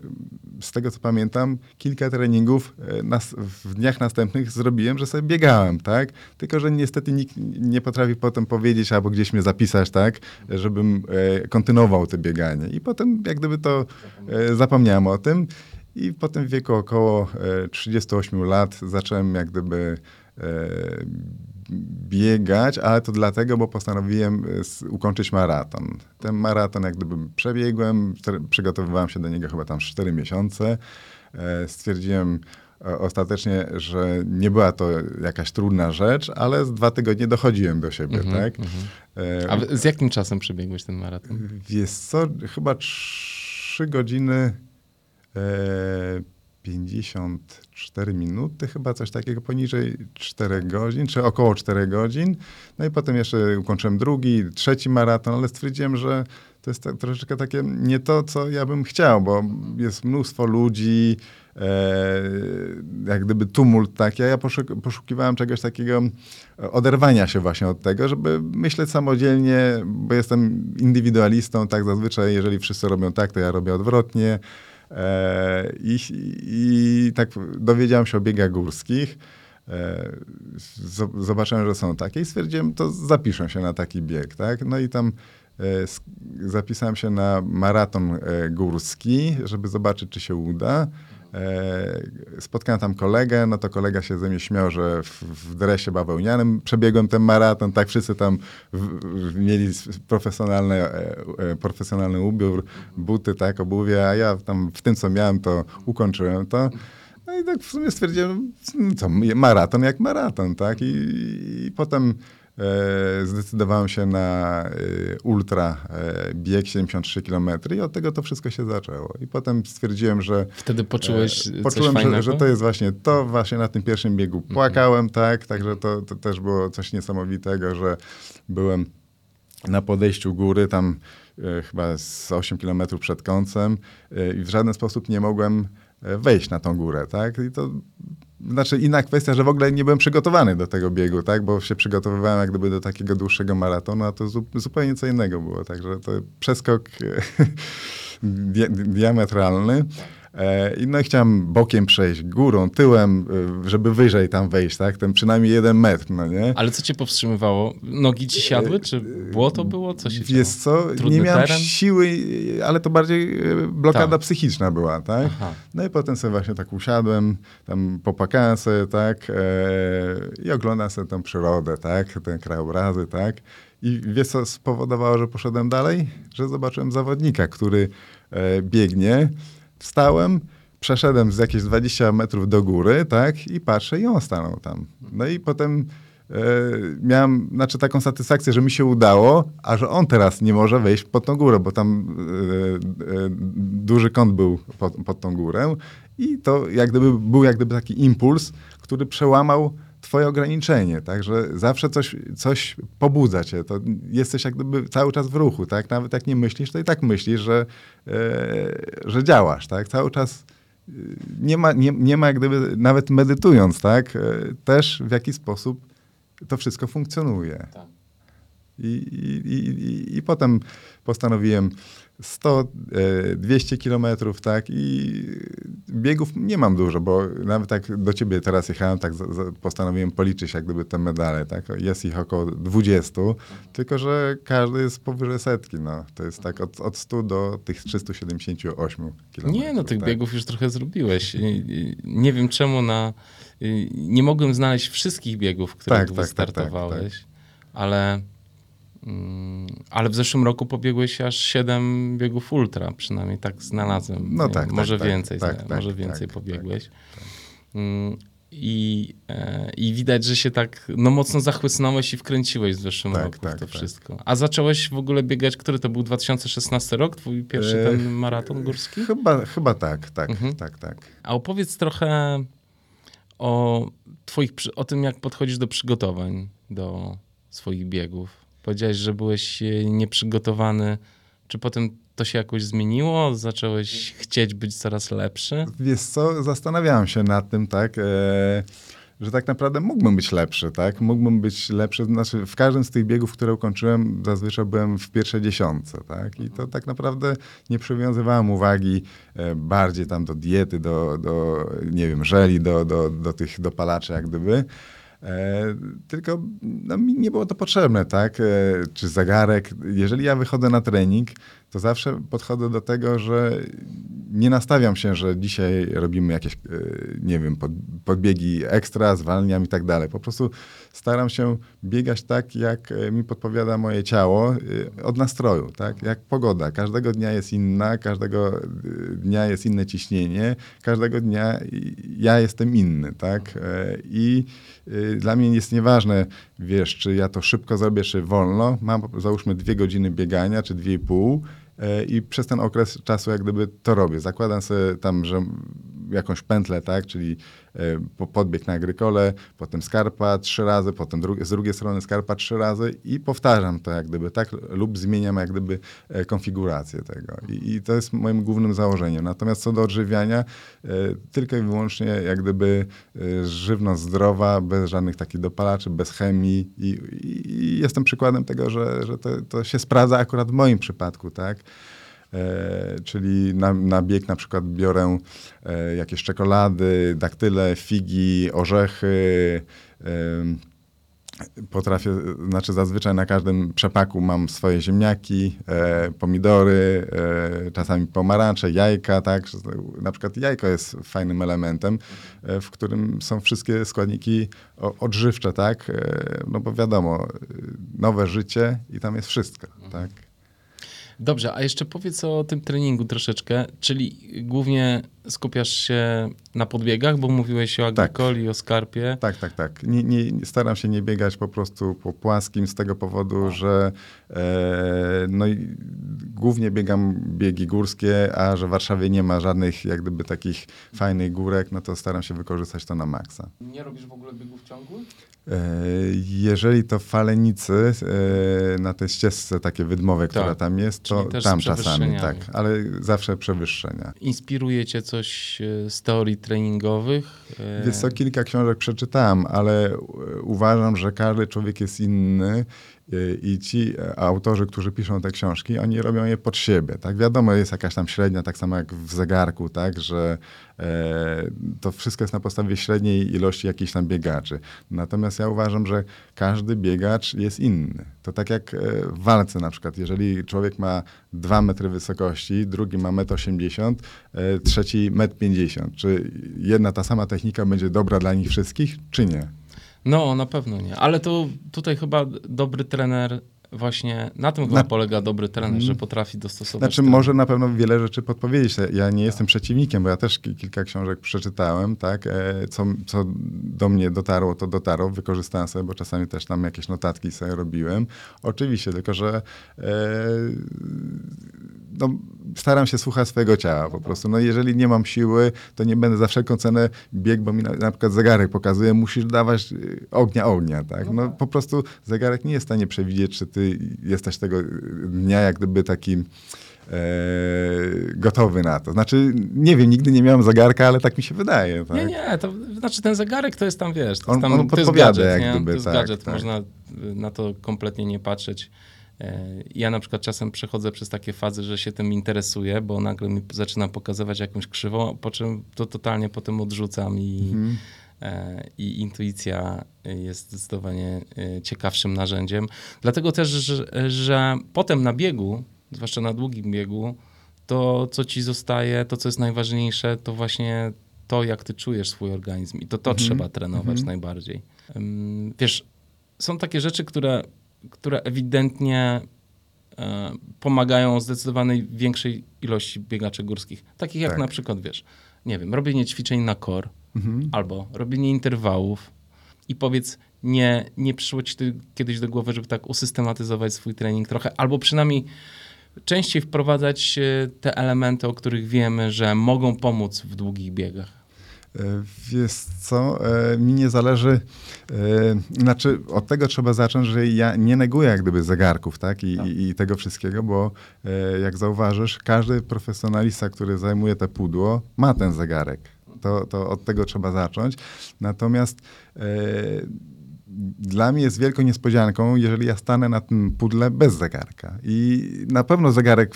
z tego co pamiętam, kilka treningów e, w dniach następnych zrobiłem, że sobie biegałem, tak? Tylko, że niestety nikt nie potrafi potem powiedzieć albo gdzieś mnie zapisać, tak? Żebym kontynuował to bieganie. I potem jak gdyby to zapomniałem o tym. I potem w wieku około e, 38 lat zacząłem jak gdyby biegać, ale to dlatego, bo postanowiłem e, ukończyć maraton. Ten maraton jak gdyby przebiegłem, przygotowywałem się do niego chyba tam 4 miesiące. E, Stwierdziłem e, ostatecznie, że nie była to jakaś trudna rzecz, ale z dwa tygodnie dochodziłem do siebie, tak? E, A w- z jakim czasem przebiegłeś ten maraton? Wiesz co, chyba 3 godziny e, 54 minuty, chyba coś takiego, poniżej 4 godzin, czy około 4 godzin. No i potem jeszcze ukończyłem drugi, trzeci maraton, ale stwierdziłem, że to jest tak, troszeczkę takie nie to, co ja bym chciał, bo jest mnóstwo ludzi, e, jak gdyby tumult taki, a ja poszuk- poszukiwałem czegoś takiego, e, oderwania się właśnie od tego, żeby myśleć samodzielnie, bo jestem indywidualistą, tak zazwyczaj, jeżeli wszyscy robią tak, to ja robię odwrotnie. E, I, I tak dowiedziałem się o biegach górskich. E, zo- Zobaczyłem, że są takie i stwierdziłem, to zapiszę się na taki bieg, tak? No i tam e, zapisałem się na maraton górski, żeby zobaczyć, czy się uda. E, Spotkałem tam kolegę, no to kolega się ze mnie śmiał, że w, w dresie bawełnianym przebiegłem ten maraton, tak wszyscy tam w, w, mieli profesjonalny, e, e, profesjonalny ubiór, buty, tak, obuwie, a ja tam w tym, co miałem, to ukończyłem to. No i tak w sumie stwierdziłem, co, maraton jak maraton, tak, i, i potem zdecydowałem się na e, ultra e, bieg 73 km i od tego to wszystko się zaczęło. I potem stwierdziłem, że Wtedy poczułeś E, Poczułem, że, że to jest właśnie to, właśnie na tym pierwszym biegu płakałem, tak, także to, to też było coś niesamowitego, że byłem na podejściu góry, tam e, chyba z 8 kilometrów przed końcem e, i w żaden sposób nie mogłem e, wejść na tą górę, tak, i to znaczy inna kwestia, że w ogóle nie byłem przygotowany do tego biegu, tak, bo się przygotowywałem jak gdyby do takiego dłuższego maratonu, a to zu, zupełnie co innego było, także to przeskok di diametralny. E, I no i chciałem bokiem przejść, górą, tyłem, e, żeby wyżej tam wejść, tak? Ten przynajmniej jeden metr, no nie? Ale co cię powstrzymywało? Nogi ci siadły? Czy błoto było? Co się Wiesz działo? co, Trudny nie miałem teren? siły, ale to bardziej e, blokada Tak. psychiczna była, tak? Aha. No i potem sobie właśnie tak usiadłem, tam popłakałem sobie, tak? E, I oglądam sobie tę przyrodę, tak? Te krajobrazy, tak? I wiesz co spowodowało, że poszedłem dalej? Że zobaczyłem zawodnika, który e, biegnie. Wstałem, przeszedłem z jakieś 20 metrów do góry, tak? I patrzę i on stanął tam. No i potem e, miałem, znaczy taką satysfakcję, że mi się udało, a że on teraz nie może wejść pod tą górę, bo tam e, e, duży kąt był pod, pod tą górę i to jak gdyby, był jak gdyby taki impuls, który przełamał twoje ograniczenie, tak, że zawsze coś, coś pobudza cię, to jesteś jak gdyby cały czas w ruchu, tak, nawet jak nie myślisz, to i tak myślisz, że, e, że działasz, tak, cały czas e, nie ma, nie, nie ma jak gdyby, nawet medytując, tak, e, też w jaki sposób to wszystko funkcjonuje. Tak. I, i, i, i, I potem postanowiłem 100, e, 200 kilometrów, tak, i biegów nie mam dużo, bo nawet tak do ciebie teraz jechałem, tak postanowiłem policzyć jak gdyby te medale, tak, jest ich około 20, tylko że każdy jest powyżej setki, no, to jest tak od, od 100 do tych 378 kilometrów. Nie, no tych tak. biegów już trochę zrobiłeś. Nie wiem czemu na... Nie mogłem znaleźć wszystkich biegów, w których Tak, tak, tak, wystartowałeś, ale... mm, Ale w zeszłym roku pobiegłeś aż 7 biegów ultra, przynajmniej tak znalazłem. No tak, tak, Może tak, więcej, tak, tak, może tak, więcej tak, pobiegłeś. Mm, I, e, I widać, że się tak no, mocno zachłysnąłeś i wkręciłeś w zeszłym Tak, roku w tak, to tak. wszystko. A zacząłeś w ogóle biegać, który to był 2016 rok, twój pierwszy E, ten maraton górski? Chyba, chyba tak, tak, Mhm. tak, tak. A opowiedz trochę o twoich, o tym, jak podchodzisz do przygotowań do swoich biegów. Powiedziałeś, że byłeś e, nieprzygotowany. Czy potem to się jakoś zmieniło? Zacząłeś chcieć być coraz lepszy? Wiesz co, zastanawiałem się nad tym, tak, e, że tak naprawdę mógłbym być lepszy, tak? Mógłbym być lepszy, znaczy w każdym z tych biegów, które ukończyłem, zazwyczaj byłem w pierwszej dziesiątce, tak? I to tak naprawdę nie przywiązywałem uwagi e, bardziej tam do diety, do, do nie wiem, żeli, do, do, do tych dopalaczy jak gdyby. E, tylko no, mi nie było to potrzebne, tak? E, czy zegarek. Jeżeli ja wychodzę na trening, to zawsze podchodzę do tego, że nie nastawiam się, że dzisiaj robimy jakieś, e, nie wiem, podbiegi ekstra, zwalniam i tak dalej. Po prostu staram się biegać tak, jak e, mi podpowiada moje ciało e, od nastroju, tak? Jak pogoda. Każdego dnia jest inna, każdego dnia jest inne ciśnienie, każdego dnia ja jestem inny, tak? I dla mnie jest nieważne, wiesz, czy ja to szybko zrobię, czy wolno. Mam załóżmy dwie godziny biegania, czy dwie i pół E, i przez ten okres czasu jak gdyby to robię. Zakładam sobie tam, że jakąś pętlę, tak, czyli e, podbieg na agrykole, potem skarpa trzy razy, potem dru z drugiej strony skarpa trzy razy i powtarzam to jak gdyby, tak, lub zmieniam jak gdyby e, konfigurację tego. I, I, to jest moim głównym założeniem. Natomiast co do odżywiania, e, tylko i wyłącznie jak gdyby żywność zdrowa, bez żadnych takich dopalaczy, bez chemii i, i jestem przykładem tego, że, że to, to się sprawdza akurat w moim przypadku, tak. E, czyli na, na bieg na przykład biorę e, jakieś czekolady, daktyle, figi, orzechy. Potrafię, znaczy zazwyczaj na każdym przepaku mam swoje ziemniaki, e, pomidory, e, czasami pomarańcze, jajka, tak. Na przykład jajko jest fajnym elementem, e, w którym są wszystkie składniki odżywcze, tak. E, no bo wiadomo, nowe życie i tam jest wszystko, tak. Dobrze, a jeszcze powiedz o tym treningu troszeczkę, czyli głównie skupiasz się na podbiegach, bo mówiłeś o agrykoli, tak. o skarpie. Tak, tak, tak. Nie, nie, staram się nie biegać po prostu po płaskim z tego powodu, że e, no i głównie biegam biegi górskie, a że w Warszawie nie ma żadnych jak gdyby takich fajnych górek, no to staram się wykorzystać to na maksa. Nie robisz w ogóle biegów ciągłych? E, jeżeli to Falenicy, e, na tej ścieżce takie wydmowe, tak. która tam jest, to tam czasami, tak, ale zawsze przewyższenia. Inspiruje cię coś e, z teorii treningowych? Więc co, kilka książek przeczytałem, ale uważam, że każdy człowiek jest inny i ci autorzy, którzy piszą te książki, oni robią je pod siebie. Tak? Wiadomo, jest jakaś tam średnia, tak samo jak w zegarku, tak? że e, to wszystko jest na podstawie średniej ilości jakichś tam biegaczy. Natomiast ja uważam, że każdy biegacz jest inny. To tak jak e, w walce na przykład. Jeżeli człowiek ma 2 metry wysokości, drugi ma 1,80 m, e, trzeci 1,50 m. Czy jedna ta sama technika będzie dobra dla nich wszystkich, czy nie? No, na pewno nie. Ale to tutaj chyba dobry trener właśnie na tym chyba na... polega dobry trener, że mhm. potrafi dostosować. Znaczy, trener. może na pewno wiele rzeczy podpowiedzieć. Ja nie jestem przeciwnikiem, bo ja też kilka książek przeczytałem, tak. E, co, co do mnie dotarło, to dotarło. Wykorzystałem sobie, bo czasami też tam jakieś notatki sobie robiłem. Oczywiście, tylko że e, no, staram się słuchać swojego ciała po prostu. No, jeżeli nie mam siły, to nie będę za wszelką cenę biegł, bo mi na, na przykład zegarek pokazuje, musisz dawać y, ognia, ognia, tak? No, tak. po prostu zegarek nie jest w stanie przewidzieć, czy ty jesteś tego dnia jak gdyby takim e, gotowy na to. Znaczy, nie wiem, nigdy nie miałem zegarka, ale tak mi się wydaje. Tak? Nie, nie, to znaczy ten zegarek to jest tam, wiesz, to, on, tam, on to jest gadżet, jak gdyby, to jest tak, gadżet, tak. można na to kompletnie nie patrzeć. E, ja na przykład czasem przechodzę przez takie fazy, że się tym interesuję, bo nagle mi zaczyna pokazywać jakąś krzywą, po czym to totalnie potem odrzucam i, mhm. E, i intuicja jest zdecydowanie e, ciekawszym narzędziem. Dlatego też, że, że potem na biegu, zwłaszcza na długim biegu, to co ci zostaje, to co jest najważniejsze, to właśnie to, jak ty czujesz swój organizm i to to mhm. trzeba trenować mhm. najbardziej. Wiesz, są takie rzeczy, które które ewidentnie e, pomagają zdecydowanej większej ilości biegaczy górskich. Takich jak tak. na przykład, wiesz, nie wiem, robienie ćwiczeń na kor mhm. albo robienie interwałów i powiedz, nie, nie przyszło ci kiedyś do głowy, żeby tak usystematyzować swój trening trochę, albo przynajmniej częściej wprowadzać e, te elementy, o których wiemy, że mogą pomóc w długich biegach. E, wiesz co, e, mi nie zależy, e, znaczy od tego trzeba zacząć, że ja nie neguję jak gdyby zegarków, tak, i, no. i, tego wszystkiego, bo jak zauważysz, każdy profesjonalista, który zajmuje te pudło, ma ten zegarek. To, to od tego trzeba zacząć. Natomiast dla mnie jest wielką niespodzianką, jeżeli ja stanę na tym pudle bez zegarka. I na pewno zegarek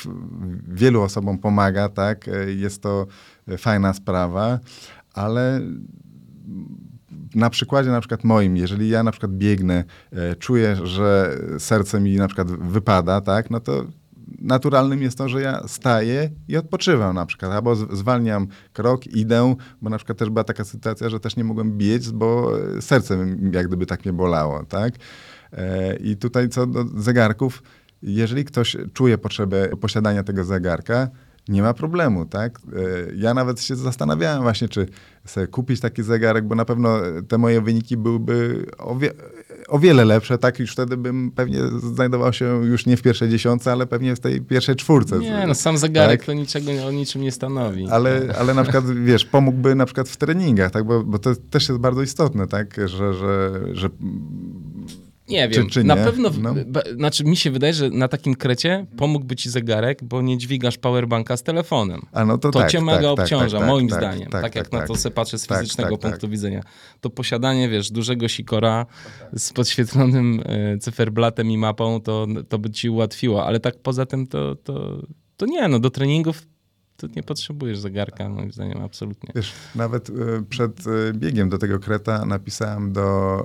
wielu osobom pomaga, tak? Jest to fajna sprawa, ale na przykładzie na przykład moim, jeżeli ja na przykład biegnę, e, czuję, że serce mi na przykład wypada, tak, no to naturalnym jest to, że ja staję i odpoczywam na przykład, albo zwalniam krok, idę, bo na przykład też była taka sytuacja, że też nie mogłem biec, bo serce jak gdyby tak mnie bolało, tak. E, I tutaj co do zegarków, jeżeli ktoś czuje potrzebę posiadania tego zegarka, nie ma problemu, tak? E, ja nawet się zastanawiałem właśnie, czy sobie kupić taki zegarek, bo na pewno te moje wyniki byłyby o, wie, o wiele lepsze, tak? Już wtedy bym pewnie znajdował się już nie w pierwszej dziesiątce, ale pewnie w tej pierwszej czwórce. Nie, no sam zegarek tak? to niczego o niczym nie stanowi. Ale, ale na przykład, wiesz, pomógłby na przykład w treningach, tak? Bo, bo to też jest bardzo istotne, tak? Że, że, że nie wiem, czy, czy na nie? pewno, no. znaczy mi się wydaje, że na takim krecie pomógłby ci zegarek, bo nie dźwigasz powerbanka z telefonem. A no to, to tak, cię mega tak, tak obciąża, tak, moim tak, zdaniem. Tak, jak na to sobie patrzę z fizycznego punktu widzenia. To posiadanie, wiesz, dużego sikora z podświetlonym y, cyferblatem i mapą, to, to by ci ułatwiło, ale tak poza tym to, to, to nie, no do treningów to nie potrzebujesz zegarka, moim zdaniem, absolutnie. Wiesz, nawet y, przed y, biegiem do tego kreta napisałem do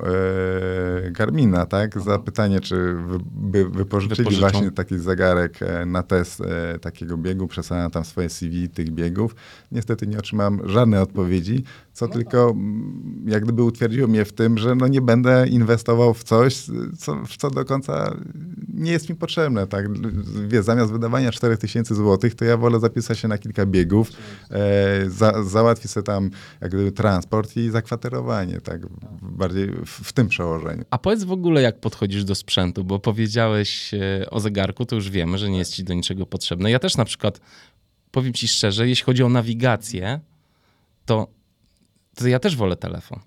y, Garmina, tak, za pytanie, czy wy, by wypożyczyli Wypożyczą. właśnie taki zegarek na test takiego biegu, przesłałem tam swoje CV tych biegów. Niestety nie otrzymałem żadnej odpowiedzi, co no tylko tak. jak gdyby utwierdziło mnie w tym, że no nie będę inwestował w coś, co, co do końca nie jest mi potrzebne, tak. Wie, zamiast wydawania 4000 złotych, to ja wolę zapisać się na kilka biegów, e, za, załatwi sobie tam jak gdyby transport i zakwaterowanie, tak, bardziej w, w, tym przełożeniu. A powiedz w ogóle, jak podchodzisz do sprzętu, bo powiedziałeś e, o zegarku, to już wiemy, że nie jest ci do niczego potrzebne. Ja też na przykład, powiem ci szczerze, jeśli chodzi o nawigację, to, to ja też wolę telefon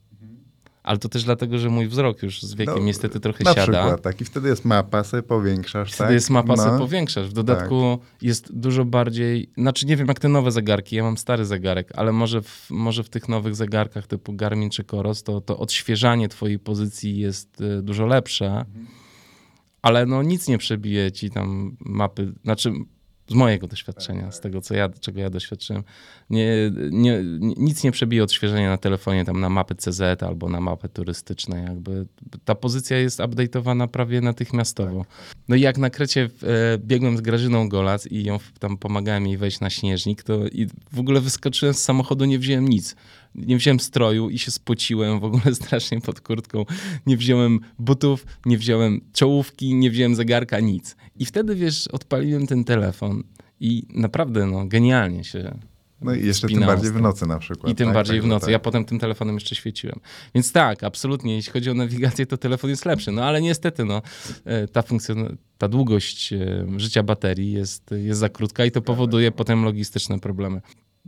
ale to też dlatego, że mój wzrok już z wiekiem no, niestety trochę na siada. Przykład, tak. I wtedy jest mapa, sobie powiększasz, Wtedy tak? jest mapa, no. sobie powiększasz. W dodatku tak. jest dużo bardziej, znaczy nie wiem jak te nowe zegarki, ja mam stary zegarek, ale może w, może w tych nowych zegarkach typu Garmin czy Coros, to, to odświeżanie twojej pozycji jest y, dużo lepsze. Mhm. Ale no nic nie przebije ci tam mapy, znaczy z mojego doświadczenia, z tego, co ja, czego ja doświadczyłem, nie, nie, nic nie przebije odświeżenia na telefonie, tam na mapy CZ albo na mapy turystyczne. Jakby ta pozycja jest update'owana prawie natychmiastowo. No i jak na krecie e, biegłem z Grażyną Golac i ją tam pomagałem jej wejść na śnieżnik, to i w ogóle wyskoczyłem z samochodu, nie wziąłem nic nie wziąłem stroju i się spociłem w ogóle strasznie pod kurtką. Nie wziąłem butów, nie wziąłem czołówki, nie wziąłem zegarka, nic. I wtedy, wiesz, odpaliłem ten telefon i naprawdę, no, genialnie się no i jeszcze tym bardziej w nocy na przykład. I tym tak? bardziej tak, w nocy. Tak. Ja potem tym telefonem jeszcze świeciłem. Więc tak, absolutnie, jeśli chodzi o nawigację, to telefon jest lepszy. No ale niestety, no, e, ta funkcja, ta długość e, życia baterii jest, jest za krótka i to powoduje potem logistyczne problemy.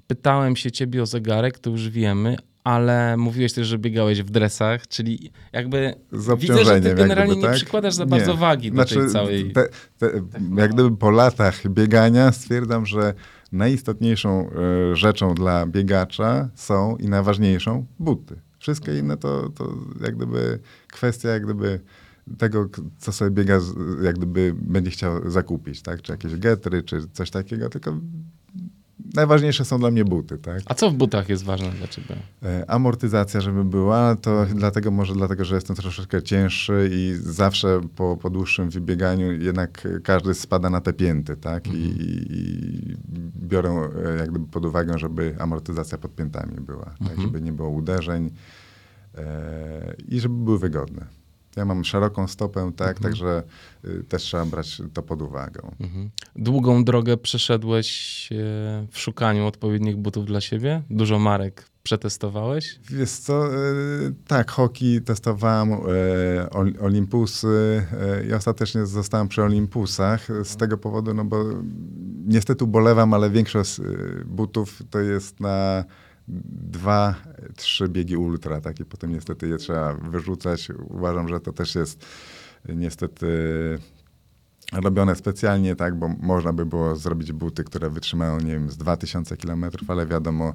Pytałem się ciebie o zegarek, to już wiemy, ale mówiłeś też, że biegałeś w dresach, czyli jakby widzę, że ty generalnie gdyby, tak? nie przykładasz za bardzo nie. wagi znaczy, do tej całej... Te, te, jak gdyby po latach biegania stwierdzam, że najistotniejszą y, rzeczą dla biegacza są i najważniejszą buty. Wszystkie inne to, to jak gdyby kwestia jak gdyby tego, co sobie biega, jak gdyby będzie chciał zakupić, tak? Czy jakieś getry, czy coś takiego, tylko najważniejsze są dla mnie buty, tak? A co w butach jest ważne dla ciebie? E, amortyzacja, żeby była, to dlatego może dlatego, że jestem troszeczkę cięższy i zawsze po, po dłuższym wybieganiu jednak każdy spada na te pięty, tak? Mhm. I, I, biorę e, jak gdyby pod uwagę, żeby amortyzacja pod piętami była, tak? mhm. tak? Żeby nie było uderzeń e, i żeby były wygodne. Ja mam szeroką stopę, tak, mhm. także y, też trzeba brać to pod uwagę. Mhm. Długą drogę przeszedłeś y, w szukaniu odpowiednich butów dla siebie? Dużo marek przetestowałeś? Wiesz co, y, tak, hoki testowałem, y, Olympusy i ostatecznie zostałem przy Olympusach z tego powodu, no bo niestety ubolewam, ale większość butów to jest na dwa, trzy biegi ultra, tak i potem niestety je trzeba wyrzucać. Uważam, że to też jest niestety robione specjalnie, tak, bo można by było zrobić buty, które wytrzymają, nie wiem, z 2000 km, ale wiadomo,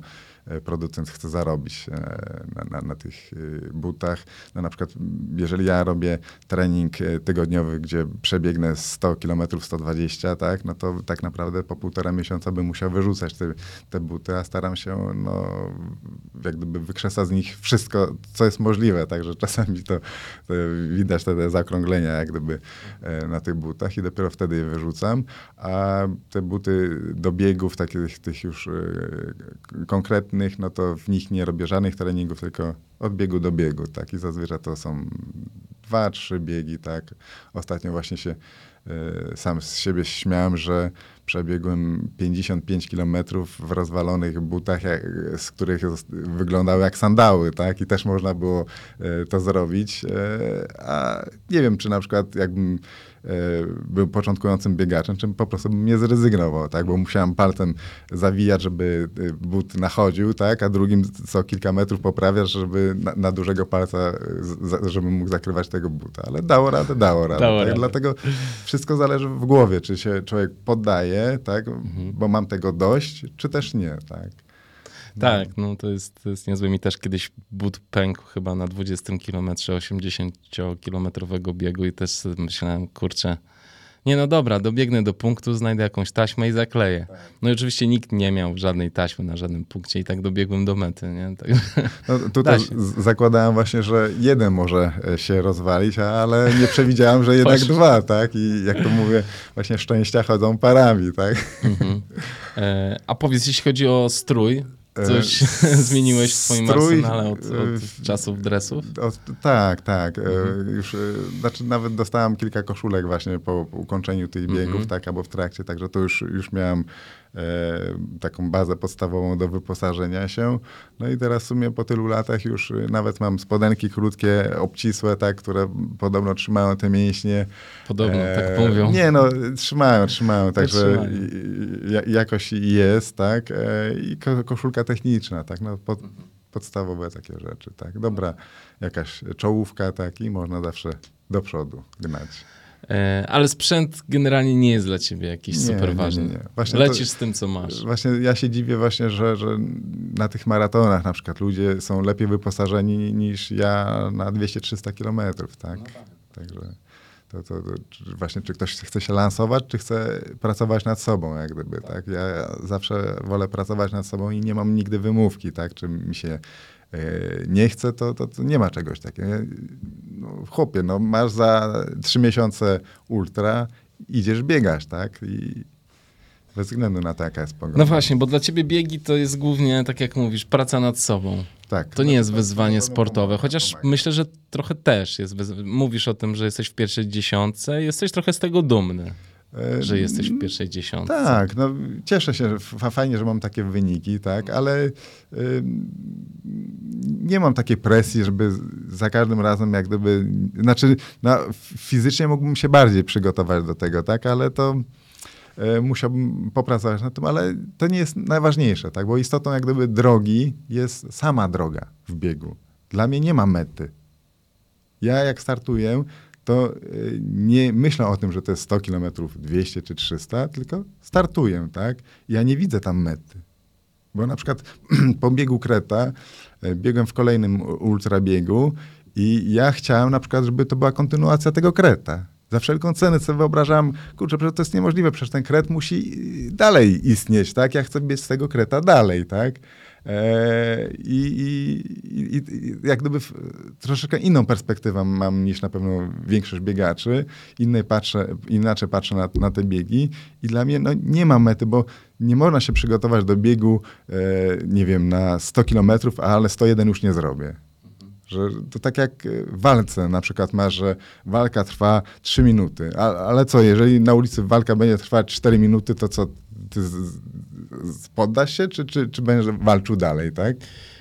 producent chce zarobić e, na, na, na tych e, butach. No na przykład, jeżeli ja robię trening tygodniowy, gdzie przebiegnę 100 km, 120, tak, no to tak naprawdę po półtora miesiąca bym musiał wyrzucać te, te buty, a staram się no, jak gdyby wykrzesać z nich wszystko, co jest możliwe, także czasami to, to widać te, te zakrąglenia jak gdyby na tych butach i dopiero wtedy je wyrzucam, a te buty do biegów, takich tych już konkretnych, no to w nich nie robię żadnych treningów, tylko od biegu do biegu, tak? I zazwyczaj to są dwa, trzy biegi, tak? Ostatnio właśnie się y, sam z siebie śmiałem, że przebiegłem 55 kilometrów w rozwalonych butach, jak, z których wyglądały jak sandały, tak? I też można było y, to zrobić. Y, a nie wiem, czy na przykład jakbym E, był początkującym biegaczem, czym po prostu bym nie zrezygnował, tak? Bo musiałem palcem zawijać, żeby e, but nachodził, tak? A drugim co kilka metrów poprawiać, żeby na, na dużego palca, żeby mógł zakrywać tego buta. Ale dało radę, dało radę. Dało tak? radę. Dlatego wszystko zależy w głowie, czy się człowiek poddaje, tak? Mhm. Bo mam tego dość, czy też nie, tak? Tak, no to jest, to jest niezłe. Mi też kiedyś but pękł chyba na 20 kilometrze 80-kilometrowego biegu i też myślałem, kurczę, nie no dobra, dobiegnę do punktu, znajdę jakąś taśmę i zakleję. No i oczywiście nikt nie miał żadnej taśmy na żadnym punkcie i tak dobiegłem do mety. Nie? Tak, no, tutaj zakładałem właśnie, że jeden może e, się rozwalić, ale nie przewidziałem, że jednak dwa, tak? I jak to mówię, właśnie szczęścia chodzą parami, tak? Mhm. E, a powiedz, jeśli chodzi o strój, Coś e, zmieniłeś w swoim Strój, arsenale od, od e, czasów dresów? Od, tak, tak. E, mhm. Już, znaczy nawet dostałem kilka koszulek właśnie po ukończeniu tych biegów, mhm. tak, albo w trakcie, także to już, już miałem taką bazę podstawową do wyposażenia się. No i teraz w sumie po tylu latach już y, nawet mam spodenki krótkie, obcisłe, tak, które podobno trzymają te mięśnie. Podobno, e, tak mówią. Nie, no trzymają, trzymają, także jakoś jest, tak, e, i koszulka techniczna, tak, no pod, podstawowe takie rzeczy, tak. Dobra, jakaś czołówka, tak, i można zawsze do przodu gnać. E, ale sprzęt generalnie nie jest dla ciebie jakiś nie, super ważny. Nie, nie, nie. Lecisz to, z tym, co masz. Właśnie ja się dziwię właśnie, że, że na tych maratonach na przykład ludzie są lepiej wyposażeni niż ja na 200-300 kilometrów, tak? No tak. Także to, to, to, właśnie czy ktoś chce się lansować, czy chce pracować nad sobą, jak gdyby, tak? tak? Ja zawsze wolę pracować nad sobą i nie mam nigdy wymówki, tak? Czy mi się nie chce, to, to, to nie ma czegoś takiego no, chłopie, no masz za trzy miesiące ultra, idziesz biegać, tak? I bez względu na to, jaka jest pogoda. No właśnie, bo dla ciebie biegi to jest głównie, tak jak mówisz, praca nad sobą. Tak. To nie jest wyzwanie sportowe, chociaż myślę, że trochę też jest. Mówisz o tym, że jesteś w pierwszej dziesiątce, jesteś trochę z tego dumny. Że jesteś w pierwszej dziesiątce. Tak, no cieszę się, fajnie, że mam takie wyniki, tak, ale y, nie mam takiej presji, żeby za każdym razem jak gdyby, znaczy no, fizycznie mógłbym się bardziej przygotować do tego, tak, ale to y, musiałbym popracować nad tym, ale to nie jest najważniejsze, tak, bo istotą jak gdyby drogi jest sama droga w biegu. Dla mnie nie ma mety. Ja jak startuję, to y, nie myślę o tym, że to jest 100 km, 200 czy 300, tylko startuję, tak? Ja nie widzę tam mety. Bo na przykład po biegu Kreta y, biegłem w kolejnym ultrabiegu i ja chciałem na przykład, żeby to była kontynuacja tego Kreta. Za wszelką cenę sobie wyobrażam, kurczę, przecież to jest niemożliwe, przecież ten Kret musi y, dalej istnieć, tak? Ja chcę biec z tego Kreta dalej, tak? E, I, i, i, jak gdyby troszeczkę inną perspektywę mam niż na pewno większość biegaczy. Innej patrzę, inaczej patrzę na, na te biegi i dla mnie no, nie ma mety, bo nie można się przygotować do biegu, e, nie wiem, na 100 kilometrów, ale 101 już nie zrobię. Że to tak jak w walce na przykład masz, że walka trwa 3 minuty, a, ale co, jeżeli na ulicy walka będzie trwać 4 minuty, to co, ty poddasz się, czy, czy, czy będziesz walczył dalej, tak?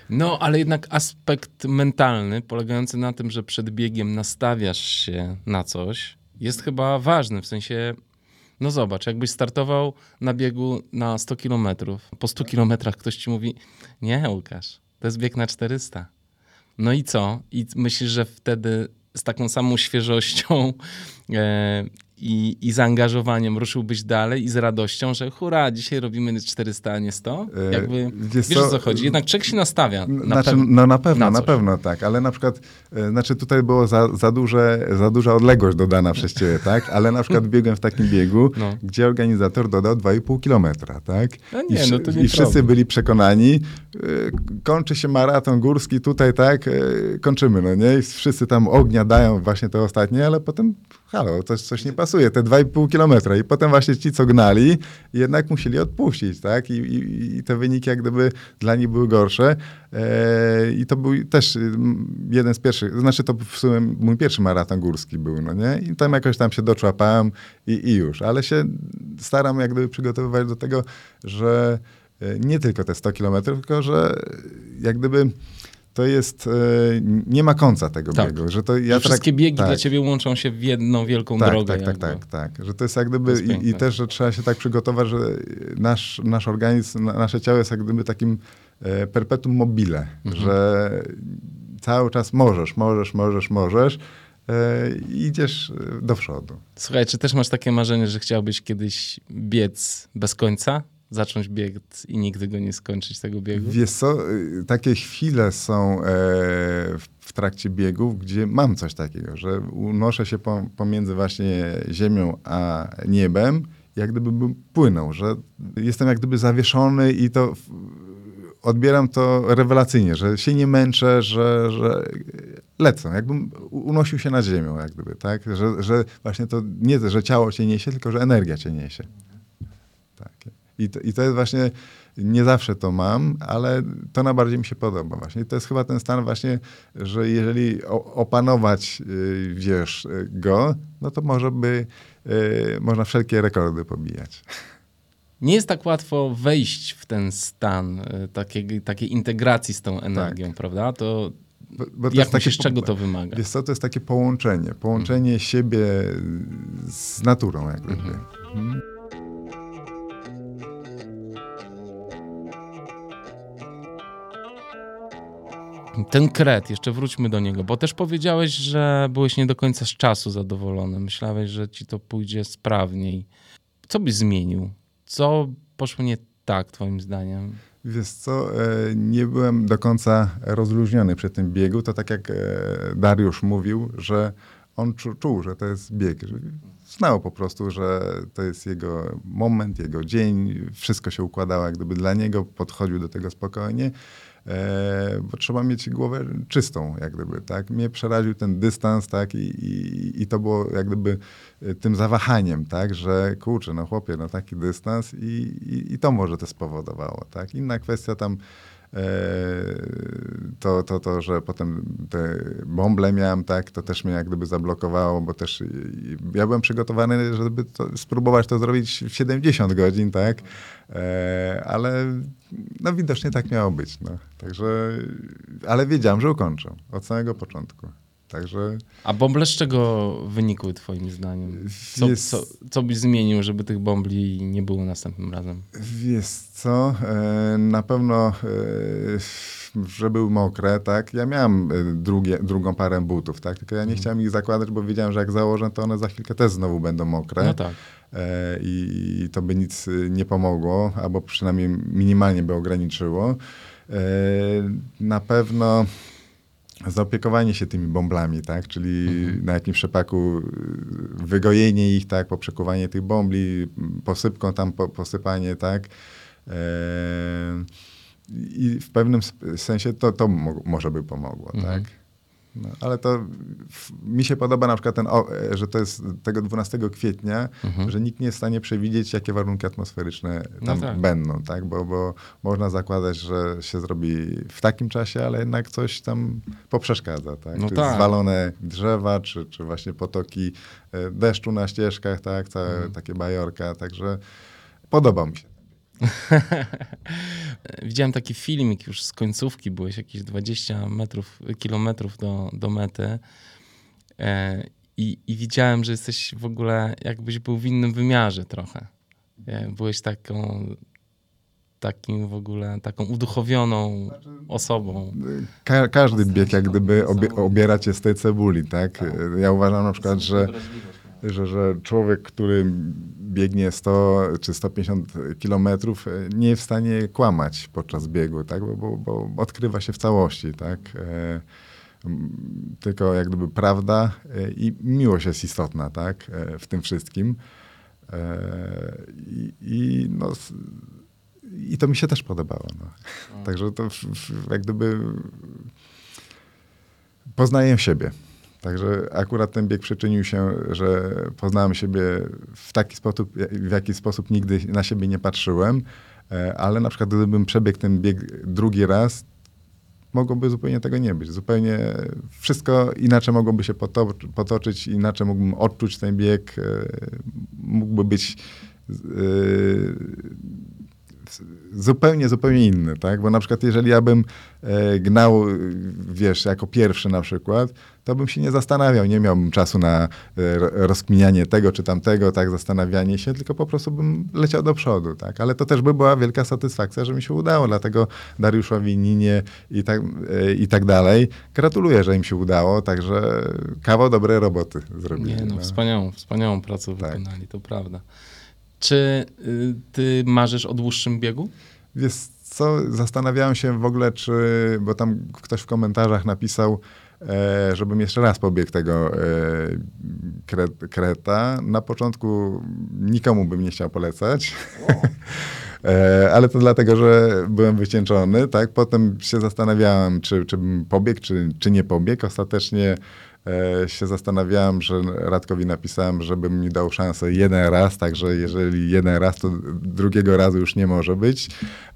No, ale jednak aspekt mentalny, polegający na tym, że przed biegiem nastawiasz się na coś, jest chyba ważny. W sensie, no zobacz, jakbyś startował na biegu na 100 kilometrów, po 100 kilometrach ktoś ci mówi, nie Łukasz, to jest bieg na 400. No i co? I myślisz, że wtedy z taką samą świeżością e, i, i zaangażowaniem ruszyłbyś dalej i z radością, że hura, dzisiaj robimy 400, a nie 100? E, Jakby, wiesz o co chodzi? Jednak człowiek się nastawia. Na Znaczy, pew- no na pewno, na na, pewno tak, ale na przykład, e, znaczy tutaj było za, za, duże, za duża odległość dodana przez ciebie, tak? Ale na przykład biegłem w takim biegu, No. gdzie organizator dodał 2,5 kilometra, tak? No nie, I, no to nie I wszyscy problem. byli przekonani, e, kończy się maraton górski tutaj, tak? Kończymy, no nie? I wszyscy tam ognia dają właśnie te ostatnie, ale potem halo, coś, coś nie pasuje, te 2,5 kilometra i potem właśnie ci, co gnali, jednak musieli odpuścić, tak? I, i, i te wyniki jak gdyby dla nich były gorsze e, i to był też jeden z pierwszych, znaczy to w sumie mój pierwszy maraton górski był, no nie? I tam jakoś tam się doczłapałem i, i już, ale się staram jak gdyby przygotowywać do tego, że e, nie tylko te 100 kilometrów, tylko że jak gdyby to jest, e, nie ma końca tego Tak. biegu, że to ja Że wszystkie trak- biegi tak. dla ciebie łączą się w jedną wielką Tak, drogę. tak, tak, tak, tak. Że to jest jak gdyby jest i, i też, że trzeba się tak przygotować, że nasz, nasz organizm, na- nasze ciało jest jak gdyby takim e, perpetuum mobile, Mhm. że cały czas możesz, możesz, możesz, możesz e, i idziesz do przodu. Słuchaj, czy też masz takie marzenie, że chciałbyś kiedyś biec bez końca? Zacząć bieg i nigdy go nie skończyć tego biegu? Wiesz co, y, takie chwile są e, w- trakcie biegów, gdzie mam coś takiego, że unoszę się po, pomiędzy właśnie ziemią a niebem, jak gdyby bym płynął, że jestem jak gdyby zawieszony i to odbieram to rewelacyjnie, że się nie męczę, że, że lecę, jakbym unosił się nad ziemią, jak gdyby, tak? Że, że właśnie to nie, że ciało cię niesie, tylko że energia cię niesie. Tak. I to, I to jest właśnie, nie zawsze to mam, ale to najbardziej mi się podoba właśnie. To jest chyba ten stan właśnie, że jeżeli opanować, y, wiesz, go, no to może by, y, można wszelkie rekordy pobijać. Nie jest tak łatwo wejść w ten stan y, takiej, takiej integracji z tą energią, prawda? To Bo, bo to jak myślisz, czego to wymaga? Wiesz co, to jest takie połączenie, połączenie siebie z naturą jak gdyby. Mhm. Ten kret, jeszcze wróćmy do niego, bo też powiedziałeś, że byłeś nie do końca z czasu zadowolony. Myślałeś, że ci to pójdzie sprawniej. Co byś zmienił? Co poszło nie tak, twoim zdaniem? Wiesz co, e, nie byłem do końca rozluźniony przy tym biegu. To tak jak e, Dariusz mówił, że on czu, czuł, że to jest bieg. Znał po prostu, że to jest jego moment, jego dzień. Wszystko się układało jak gdyby dla niego. Podchodził do tego spokojnie. E, bo trzeba mieć głowę czystą, jak gdyby, tak? Mnie przeraził ten dystans, tak? I, i, i to było jak gdyby e, tym zawahaniem, tak? Że kurczę, no chłopie, no taki dystans i, i, i to może to spowodowało, tak? Inna kwestia tam to, to, to, że potem te bąble miałem, tak? To też mnie jak gdyby zablokowało, bo też ja byłem przygotowany, żeby to, spróbować to zrobić w 70 godzin, tak? E, ale no widocznie tak miało być, no. Także, ale wiedziałem, że ukończę od samego początku. Także A bąble z czego wynikły twoim zdaniem? Co, Jest- co, co byś zmienił, żeby tych bombli nie było następnym razem? wiesz co, e, na pewno, e, że były mokre, tak? Ja miałem e, drugie, drugą parę butów, tak? Tylko ja nie chciałem ich zakładać, bo wiedziałem, że jak założę, to one za chwilkę też znowu będą mokre. No tak. I, i to by nic nie pomogło, albo przynajmniej minimalnie by ograniczyło. Na pewno zaopiekowanie się tymi bąblami, tak? Czyli na jakimś przepaku y, wygojenie ich, tak? Poprzekuwanie tych bąbli, posypką tam po, posypanie, tak? E, I w pewnym sensie to, to mo- może by pomogło, Mhm. tak? No, ale to mi się podoba na przykład ten, e, że to jest tego 12 kwietnia, Mhm. że nikt nie jest w stanie przewidzieć, jakie warunki atmosferyczne No tam tak. będą, tak? Bo, bo można zakładać, że się zrobi w takim czasie, ale jednak coś tam poprzeszkadza, tak? No czy tak. zwalone drzewa, czy, czy właśnie potoki e, deszczu na ścieżkach, tak? Całe Mhm. takie bajorka, także podoba mi się. Widziałem taki filmik już z końcówki, byłeś jakieś 20 metrów, kilometrów do, do mety e, i, i widziałem, że jesteś w ogóle, jakbyś był w innym wymiarze trochę. E, byłeś taką, takim w ogóle, taką uduchowioną osobą. Ka każdy bieg jak gdyby obie obiera cię z tej cebuli, tak? Ja uważam na przykład, że że, że człowiek, który biegnie 100 czy 150 kilometrów, e, nie jest w stanie kłamać podczas biegu, tak? bo, bo, bo odkrywa się w całości. Tak? E, tylko jak gdyby prawda e, i miłość jest istotna tak? E, w tym wszystkim. E, I, i, no, I to mi się też podobało. No. Także to jak gdyby poznaję siebie. Także akurat ten bieg przyczynił się, że poznałem siebie w taki sposób, w jaki sposób nigdy na siebie nie patrzyłem, ale na przykład gdybym przebiegł ten bieg drugi raz, mogłoby zupełnie tego nie być. Zupełnie wszystko inaczej mogłoby się potoczyć, inaczej mógłbym odczuć ten bieg, e, mógłby być e, zupełnie, zupełnie inny, tak? Bo na przykład jeżeli ja bym e, gnał, wiesz, jako pierwszy na przykład, to bym się nie zastanawiał, nie miałbym czasu na e, rozkminianie tego czy tamtego, tak, zastanawianie się, tylko po prostu bym leciał do przodu, tak? Ale to też by była wielka satysfakcja, że mi się udało, dlatego Dariuszowi, Ninie i tak, e, i tak dalej. Gratuluję, że im się udało, także kawał dobrej roboty zrobili. Nie, no, no. Wspaniałą, wspaniałą pracę tak. wykonali, to prawda. Czy y, ty marzysz o dłuższym biegu? Wiesz co, zastanawiałem się w ogóle, czy, bo tam ktoś w komentarzach napisał, e, żebym jeszcze raz pobiegł tego e, kre, kreta. Na początku nikomu bym nie chciał polecać. e, ale to dlatego, że byłem wycieńczony, tak? Potem się zastanawiałem, czy, czy bym pobiegł, czy, czy nie pobiegł. Ostatecznie się zastanawiałem, że Radkowi napisałem, żeby mi dał szansę jeden raz, także jeżeli jeden raz, to drugiego razu już nie może być.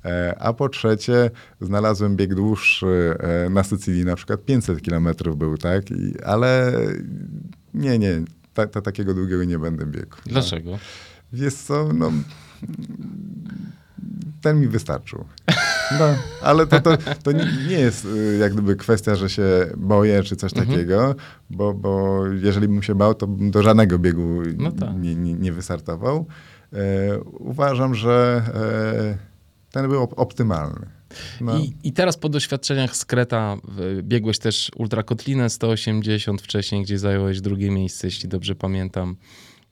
E, a po trzecie, znalazłem bieg dłuższy e, na Sycylii, na przykład 500 kilometrów był, tak? I, ale nie, nie, ta, ta, takiego długiego nie będę biegł. Dlaczego? Tak. Wiesz co, no ten mi wystarczył. No, ale to, to, to nie jest y, jak gdyby kwestia, że się boję czy coś mhm. takiego, bo, bo jeżeli bym się bał, to bym do żadnego biegu no tak. nie, nie, nie, wystartował. E, uważam, że e, ten był op optymalny. No. I, I, teraz po doświadczeniach z Kreta biegłeś też ultrakotlinę 180 wcześniej, gdzie zająłeś drugie miejsce, jeśli dobrze pamiętam.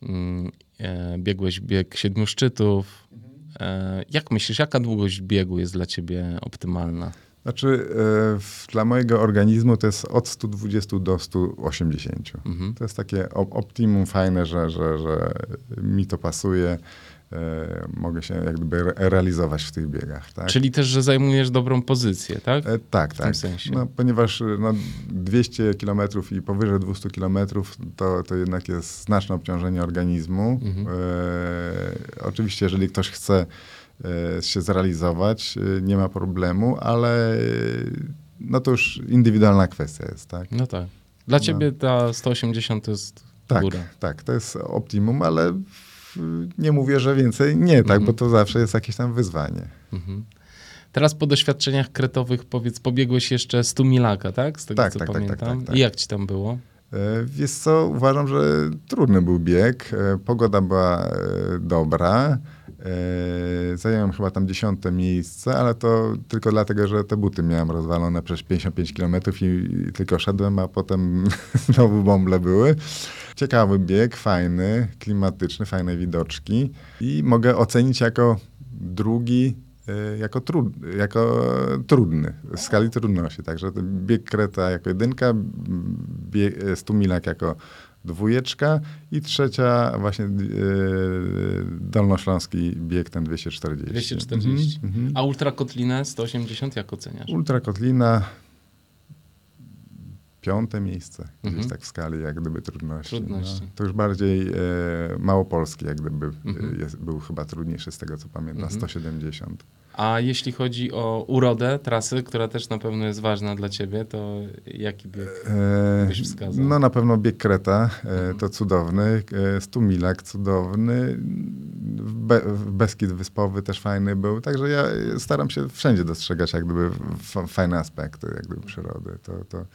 Mm, e, biegłeś bieg siedmiu szczytów, jak myślisz, jaka długość biegu jest dla ciebie optymalna? Znaczy, e, dla mojego organizmu to jest od 120 do 180. Mhm. To jest takie optimum fajne, że, że, że mi to pasuje. E, mogę się jak gdyby realizować w tych biegach. Tak? Czyli też, że zajmujesz dobrą pozycję, tak? E, tak, w tak. Sensie. No, ponieważ no, 200 km i powyżej 200 km to, to jednak jest znaczne obciążenie organizmu. Mhm. E, oczywiście, jeżeli ktoś chce e, się zrealizować, e, nie ma problemu, ale no to już indywidualna kwestia jest, tak? No tak. Dla no. ciebie ta 180 to jest tak, góra. Tak, to jest optimum, ale nie mówię, że więcej nie, tak, mhm. bo to zawsze jest jakieś tam wyzwanie. Mhm. Teraz po doświadczeniach kretowych, powiedz, pobiegłeś jeszcze 100 milaka, tak? Z tego tak, co tak, tak pamiętam. Tak, tak, tak, I jak ci tam było? E, wiesz co, uważam, że trudny był bieg. E, pogoda była e, dobra. Zająłem chyba tam dziesiąte miejsce, ale to tylko dlatego, że te buty miałem rozwalone przez 55 km i tylko szedłem, a potem znowu bąble były. Ciekawy bieg, fajny, klimatyczny, fajne widoczki i mogę ocenić jako drugi jako, trud, jako trudny, w skali trudności. Także bieg Kreta jako jedynka, bieg Stumilak jako dwójeczka i trzecia właśnie yy, dolnośląski bieg ten 240. 240. Mm -hmm. A ultrakotlinę 180 jak oceniasz? Ultrakotlina piąte miejsce mhm. gdzieś tak w skali jak gdyby trudności. trudności. No, to już bardziej e, małopolski jak gdyby mhm. jest, był chyba trudniejszy z tego co pamiętam, mhm. 170. A jeśli chodzi o urodę trasy, która też na pewno jest ważna dla ciebie, to jaki bieg e, byś wskazał? No na pewno bieg Kreta, e, mhm. to cudowny, e, Stumilak cudowny, Be Beskid Wyspowy też fajny był, także ja staram się wszędzie dostrzegać jak gdyby fajne aspekty jak gdyby przyrody. To, to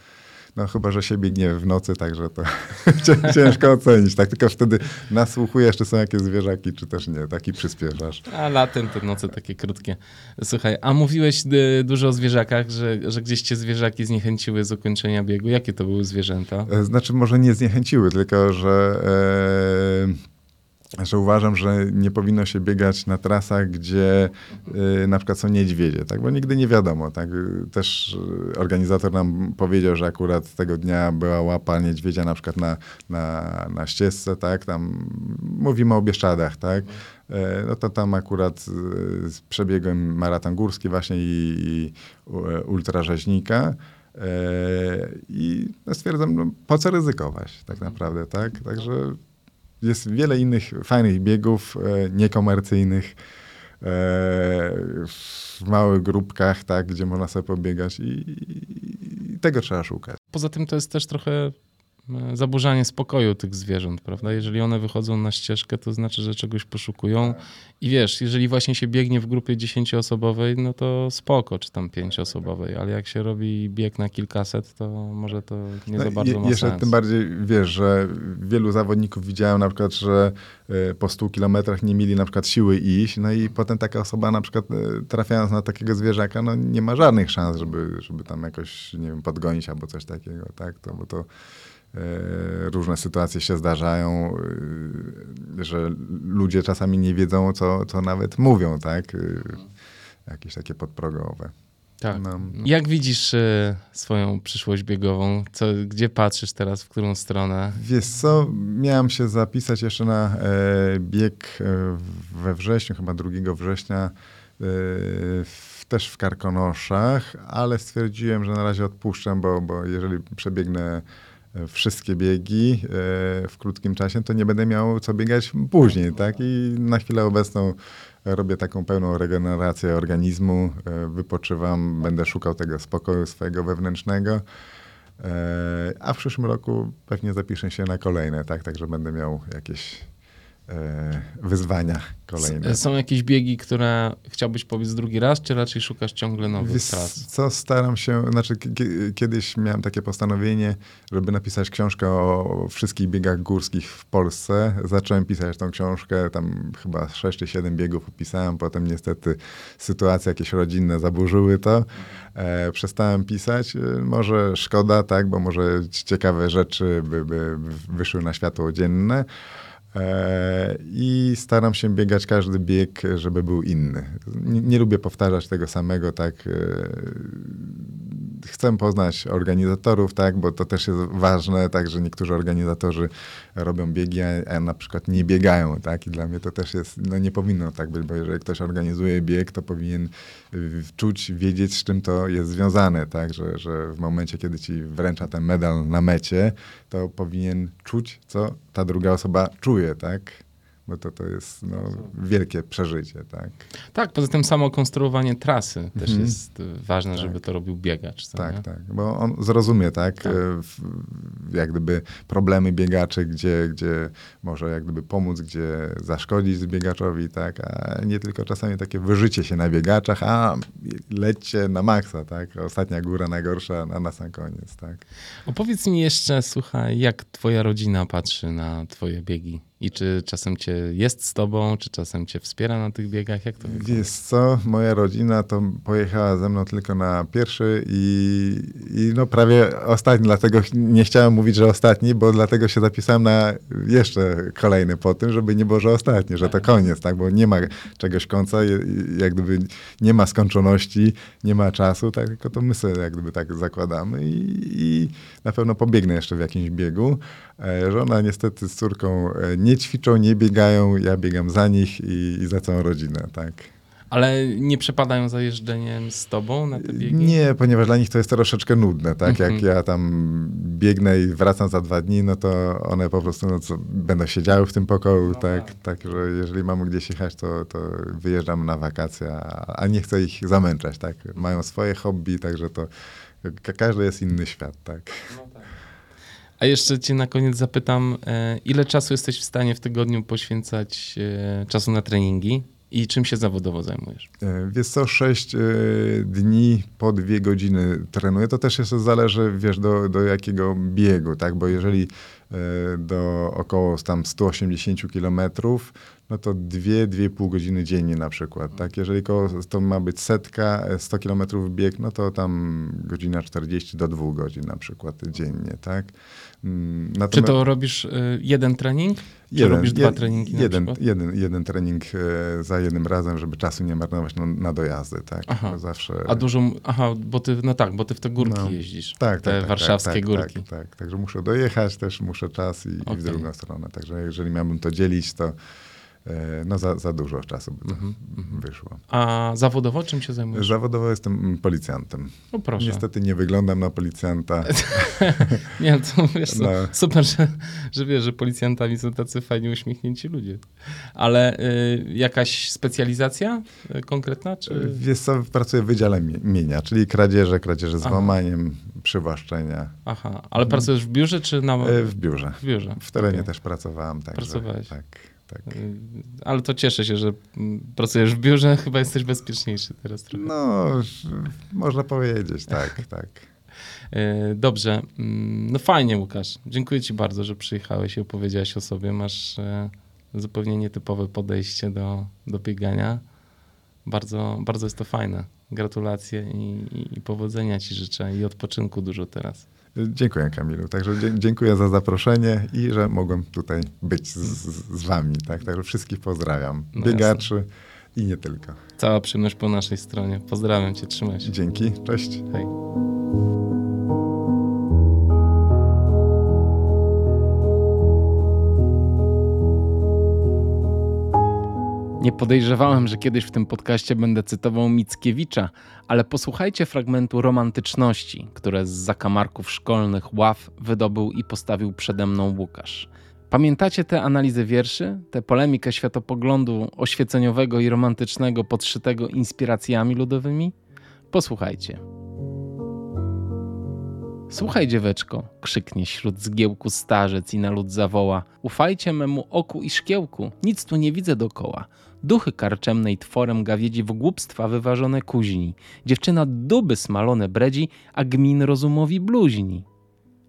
No chyba, że się biegnie w nocy, także to ciężko ocenić. Tak, tylko wtedy nasłuchujesz, czy są jakieś zwierzaki, czy też nie. Taki przyspieszasz. A latem te noce takie krótkie. Słuchaj, a mówiłeś y, dużo o zwierzakach, że, że gdzieś cię zwierzaki zniechęciły z ukończenia biegu. Jakie to były zwierzęta? E, znaczy może nie zniechęciły, tylko że... E że uważam, że nie powinno się biegać na trasach, gdzie y, na przykład są niedźwiedzie, tak? bo nigdy nie wiadomo. Tak? Też organizator nam powiedział, że akurat tego dnia była łapa niedźwiedzia na przykład na, na, na ścieżce, tak? tam mówimy o Bieszczadach, tak? E, no to tam akurat y, przebiegłem maraton górski właśnie i, i ultrarzeźnika. E, I no stwierdzam, no, po co ryzykować tak naprawdę, tak? Także jest wiele innych fajnych biegów, e, niekomercyjnych, e, w małych grupkach, tak, gdzie można sobie pobiegać i, i tego trzeba szukać. Poza tym to jest też trochę zaburzanie spokoju tych zwierząt, prawda? Jeżeli one wychodzą na ścieżkę, to znaczy, że czegoś poszukują. I wiesz, jeżeli właśnie się biegnie w grupie dziesięcioosobowej, no to spoko, czy tam pięcioosobowej, ale jak się robi bieg na kilkaset, to może to nie no, za bardzo je, ma jeszcze sens. tym bardziej, wiesz, że wielu zawodników widziałem na przykład, że e, po 100 kilometrach nie mieli na przykład siły iść, no i potem taka osoba na przykład e, trafiając na takiego zwierzaka, no nie ma żadnych szans, żeby, żeby tam jakoś, nie wiem, podgonić albo coś takiego, tak? To, bo to E, różne sytuacje się zdarzają, e, że ludzie czasami nie wiedzą, co, co nawet mówią, tak? E, jakieś takie podprogowe. Tak. No. Jak widzisz swoją przyszłość biegową? Co, gdzie patrzysz teraz, w którą stronę? Wiesz co, miałem się zapisać jeszcze na bieg we wrześniu, chyba 2 września, w, też w Karkonoszach, ale stwierdziłem, że na razie odpuszczę, bo, bo jeżeli przebiegnę wszystkie biegi e, w krótkim czasie, to nie będę miał co biegać później, tak? I na chwilę obecną robię taką pełną regenerację organizmu, e, wypoczywam, będę szukał tego spokoju swojego wewnętrznego. E, a w przyszłym roku pewnie zapiszę się na kolejne, tak? Także będę miał jakieś E, wyzwania kolejne. Są jakieś biegi, które chciałbyś pobiec drugi raz, czy raczej szukasz ciągle nowych Wiesz, tras? Co staram się, znaczy kiedyś miałem takie postanowienie, żeby napisać książkę o wszystkich biegach górskich w Polsce. Zacząłem pisać tą książkę, tam chyba 6 czy 7 biegów opisałem, potem niestety sytuacje jakieś rodzinne zaburzyły to. E, przestałem pisać. E, może szkoda, tak, bo może ciekawe rzeczy by, by wyszły na światło dzienne. E, I staram się biegać każdy bieg, żeby był inny. Nie, nie, lubię powtarzać tego samego, tak. E, chcę poznać organizatorów, tak, bo to też jest ważne, tak, że niektórzy organizatorzy robią biegi, a na przykład nie biegają, tak, i dla mnie to też jest, no nie powinno tak być, bo jeżeli ktoś organizuje bieg, to powinien czuć, wiedzieć, z czym to jest związane, tak, że, że w momencie, kiedy ci wręcza ten medal na mecie, to powinien czuć, co ta druga osoba czuje, tak, bo to, to jest no, wielkie przeżycie, tak? Tak, poza tym samo konstruowanie trasy mhm. też jest ważne, tak. żeby to robił biegacz. tak, nie? tak, bo on zrozumie, tak, tak. E, jak gdyby problemy biegaczy, gdzie, gdzie może jak gdyby pomóc, gdzie zaszkodzić biegaczowi, tak, a nie tylko czasami takie wyżycie się na biegaczach, a lećcie na maksa, tak, ostatnia góra najgorsza, a na sam koniec, tak. Opowiedz mi jeszcze, słuchaj, jak twoja rodzina patrzy na twoje biegi? I czy czasem cię jest z tobą, czy czasem cię wspiera na tych biegach? Jak to wygląda? Wiesz co, moja rodzina to pojechała ze mną tylko na pierwszy i, i no prawie ostatni, dlatego nie chciałem mówić, że ostatni, bo dlatego się zapisałem na jeszcze kolejny po tym, żeby nie było, że ostatni, że to koniec, tak, bo nie ma czegoś końca, jak gdyby nie ma skończoności, nie ma czasu, tak, tylko to my sobie jak gdyby tak zakładamy i, i na pewno pobiegnę jeszcze w jakimś biegu. E, żona niestety z córką e, nie ćwiczą, nie biegają, ja biegam za nich i, i za całą rodzinę, tak. Ale nie przepadają za jeżdżeniem z tobą na te biegi? Nie, ponieważ dla nich to jest troszeczkę nudne, tak? Jak mhm. ja tam biegnę i wracam za dwa dni, no to one po prostu no, co, będą siedziały w tym pokoju, no tak? tak? Tak, że jeżeli mamy gdzieś jechać, to, to wyjeżdżamy na wakacje, a, a nie chcę ich zamęczać, tak? Mają swoje hobby, także to każdy jest inny świat, tak? No tak. A jeszcze cię na koniec zapytam, e, ile czasu jesteś w stanie w tygodniu poświęcać e, czasu na treningi? I czym się zawodowo zajmujesz? E, wiesz co, 6 e, dni po dwie godziny trenuję. To też jeszcze zależy, wiesz, do, do jakiego biegu, tak? Bo jeżeli do około tam 180 kilometrów, no to 2-2,5 godziny dziennie na przykład, tak? Jeżeli to ma być setka, 100 kilometrów bieg, no to tam godzina 40 do 2 godzin na przykład dziennie, tak? Natomiast... Czy to robisz jeden trening? Jeden, robisz dwa treningi jeden, jeden, jeden trening e, za jednym razem, żeby czasu nie marnować na, na dojazdy, tak? Aha. Zawsze... A dużo, aha, bo ty, no tak, bo ty w te górki no, jeździsz. Tak, te tak, tak warszawskie tak, górki. Tak, tak, także muszę dojechać, też muszę czas i, okay. i w drugą stronę. Także jeżeli miałbym to dzielić, to E, no za, za dużo czasu by to mm -hmm. wyszło. A zawodowo czym się zajmujesz? Zawodowo jestem policjantem. No proszę. Niestety nie wyglądam na policjanta. nie, to wiesz, no. super, że, że wiesz, że policjantami są tacy fajnie uśmiechnięci ludzie. Ale y, jakaś specjalizacja y, konkretna? Czy... Wiesz co, pracuję w Wydziale Mienia, czyli kradzieże, kradzieże z Aha. włamaniem, przywłaszczenia. Aha, ale pracujesz w biurze czy na... E, w biurze. W biurze. W terenie okay. też pracowałem. Także, Pracowałeś. Tak. Tak. Ale to cieszę się, że pracujesz w biurze, chyba jesteś bezpieczniejszy teraz trochę. No, można powiedzieć, tak, tak. E, dobrze. Mm, no fajnie, Łukasz. Dziękuję ci bardzo, że przyjechałeś i opowiedziałeś o sobie. Masz e, zupełnie nietypowe podejście do, do biegania. Bardzo, bardzo jest to fajne. Gratulacje i, i powodzenia ci życzę i odpoczynku dużo teraz. Dziękuję Kamilu. Także dziękuję za zaproszenie i że mogłem tutaj być z, z wami. Tak? Także wszystkich pozdrawiam. No Biegaczy i nie tylko. Cała przyjemność po naszej stronie. Pozdrawiam cię, trzymaj się. Dzięki, cześć. Hej. Nie podejrzewałem, że kiedyś w tym podcaście będę cytował Mickiewicza, ale posłuchajcie fragmentu romantyczności, które z zakamarków szkolnych ław wydobył i postawił przede mną Łukasz. Pamiętacie te analizy wierszy, tę polemikę światopoglądu oświeceniowego i romantycznego podszytego inspiracjami ludowymi? Posłuchajcie. Słuchaj, dzieweczko, krzyknie śród zgiełku starzec i na lud zawoła. Ufajcie memu oku i szkiełku, nic tu nie widzę dokoła. Duchy karczemnej tworem gawiedzi w głupstwa wyważone kuźni. Dziewczyna duby smalone bredzi, a gmin rozumowi bluźni.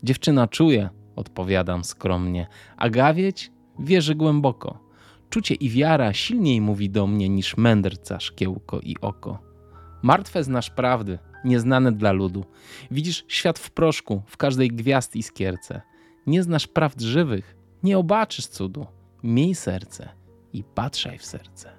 Dziewczyna czuje, odpowiadam skromnie, a gawieć wierzy głęboko. Czucie i wiara silniej mówi do mnie niż mędrca, szkiełko i oko. Martwe znasz prawdy, nieznane dla ludu. Widzisz świat w proszku, w każdej gwiazd i skierce. Nie znasz prawd żywych, nie obaczysz cudu. Miej serce i patrzaj w serce.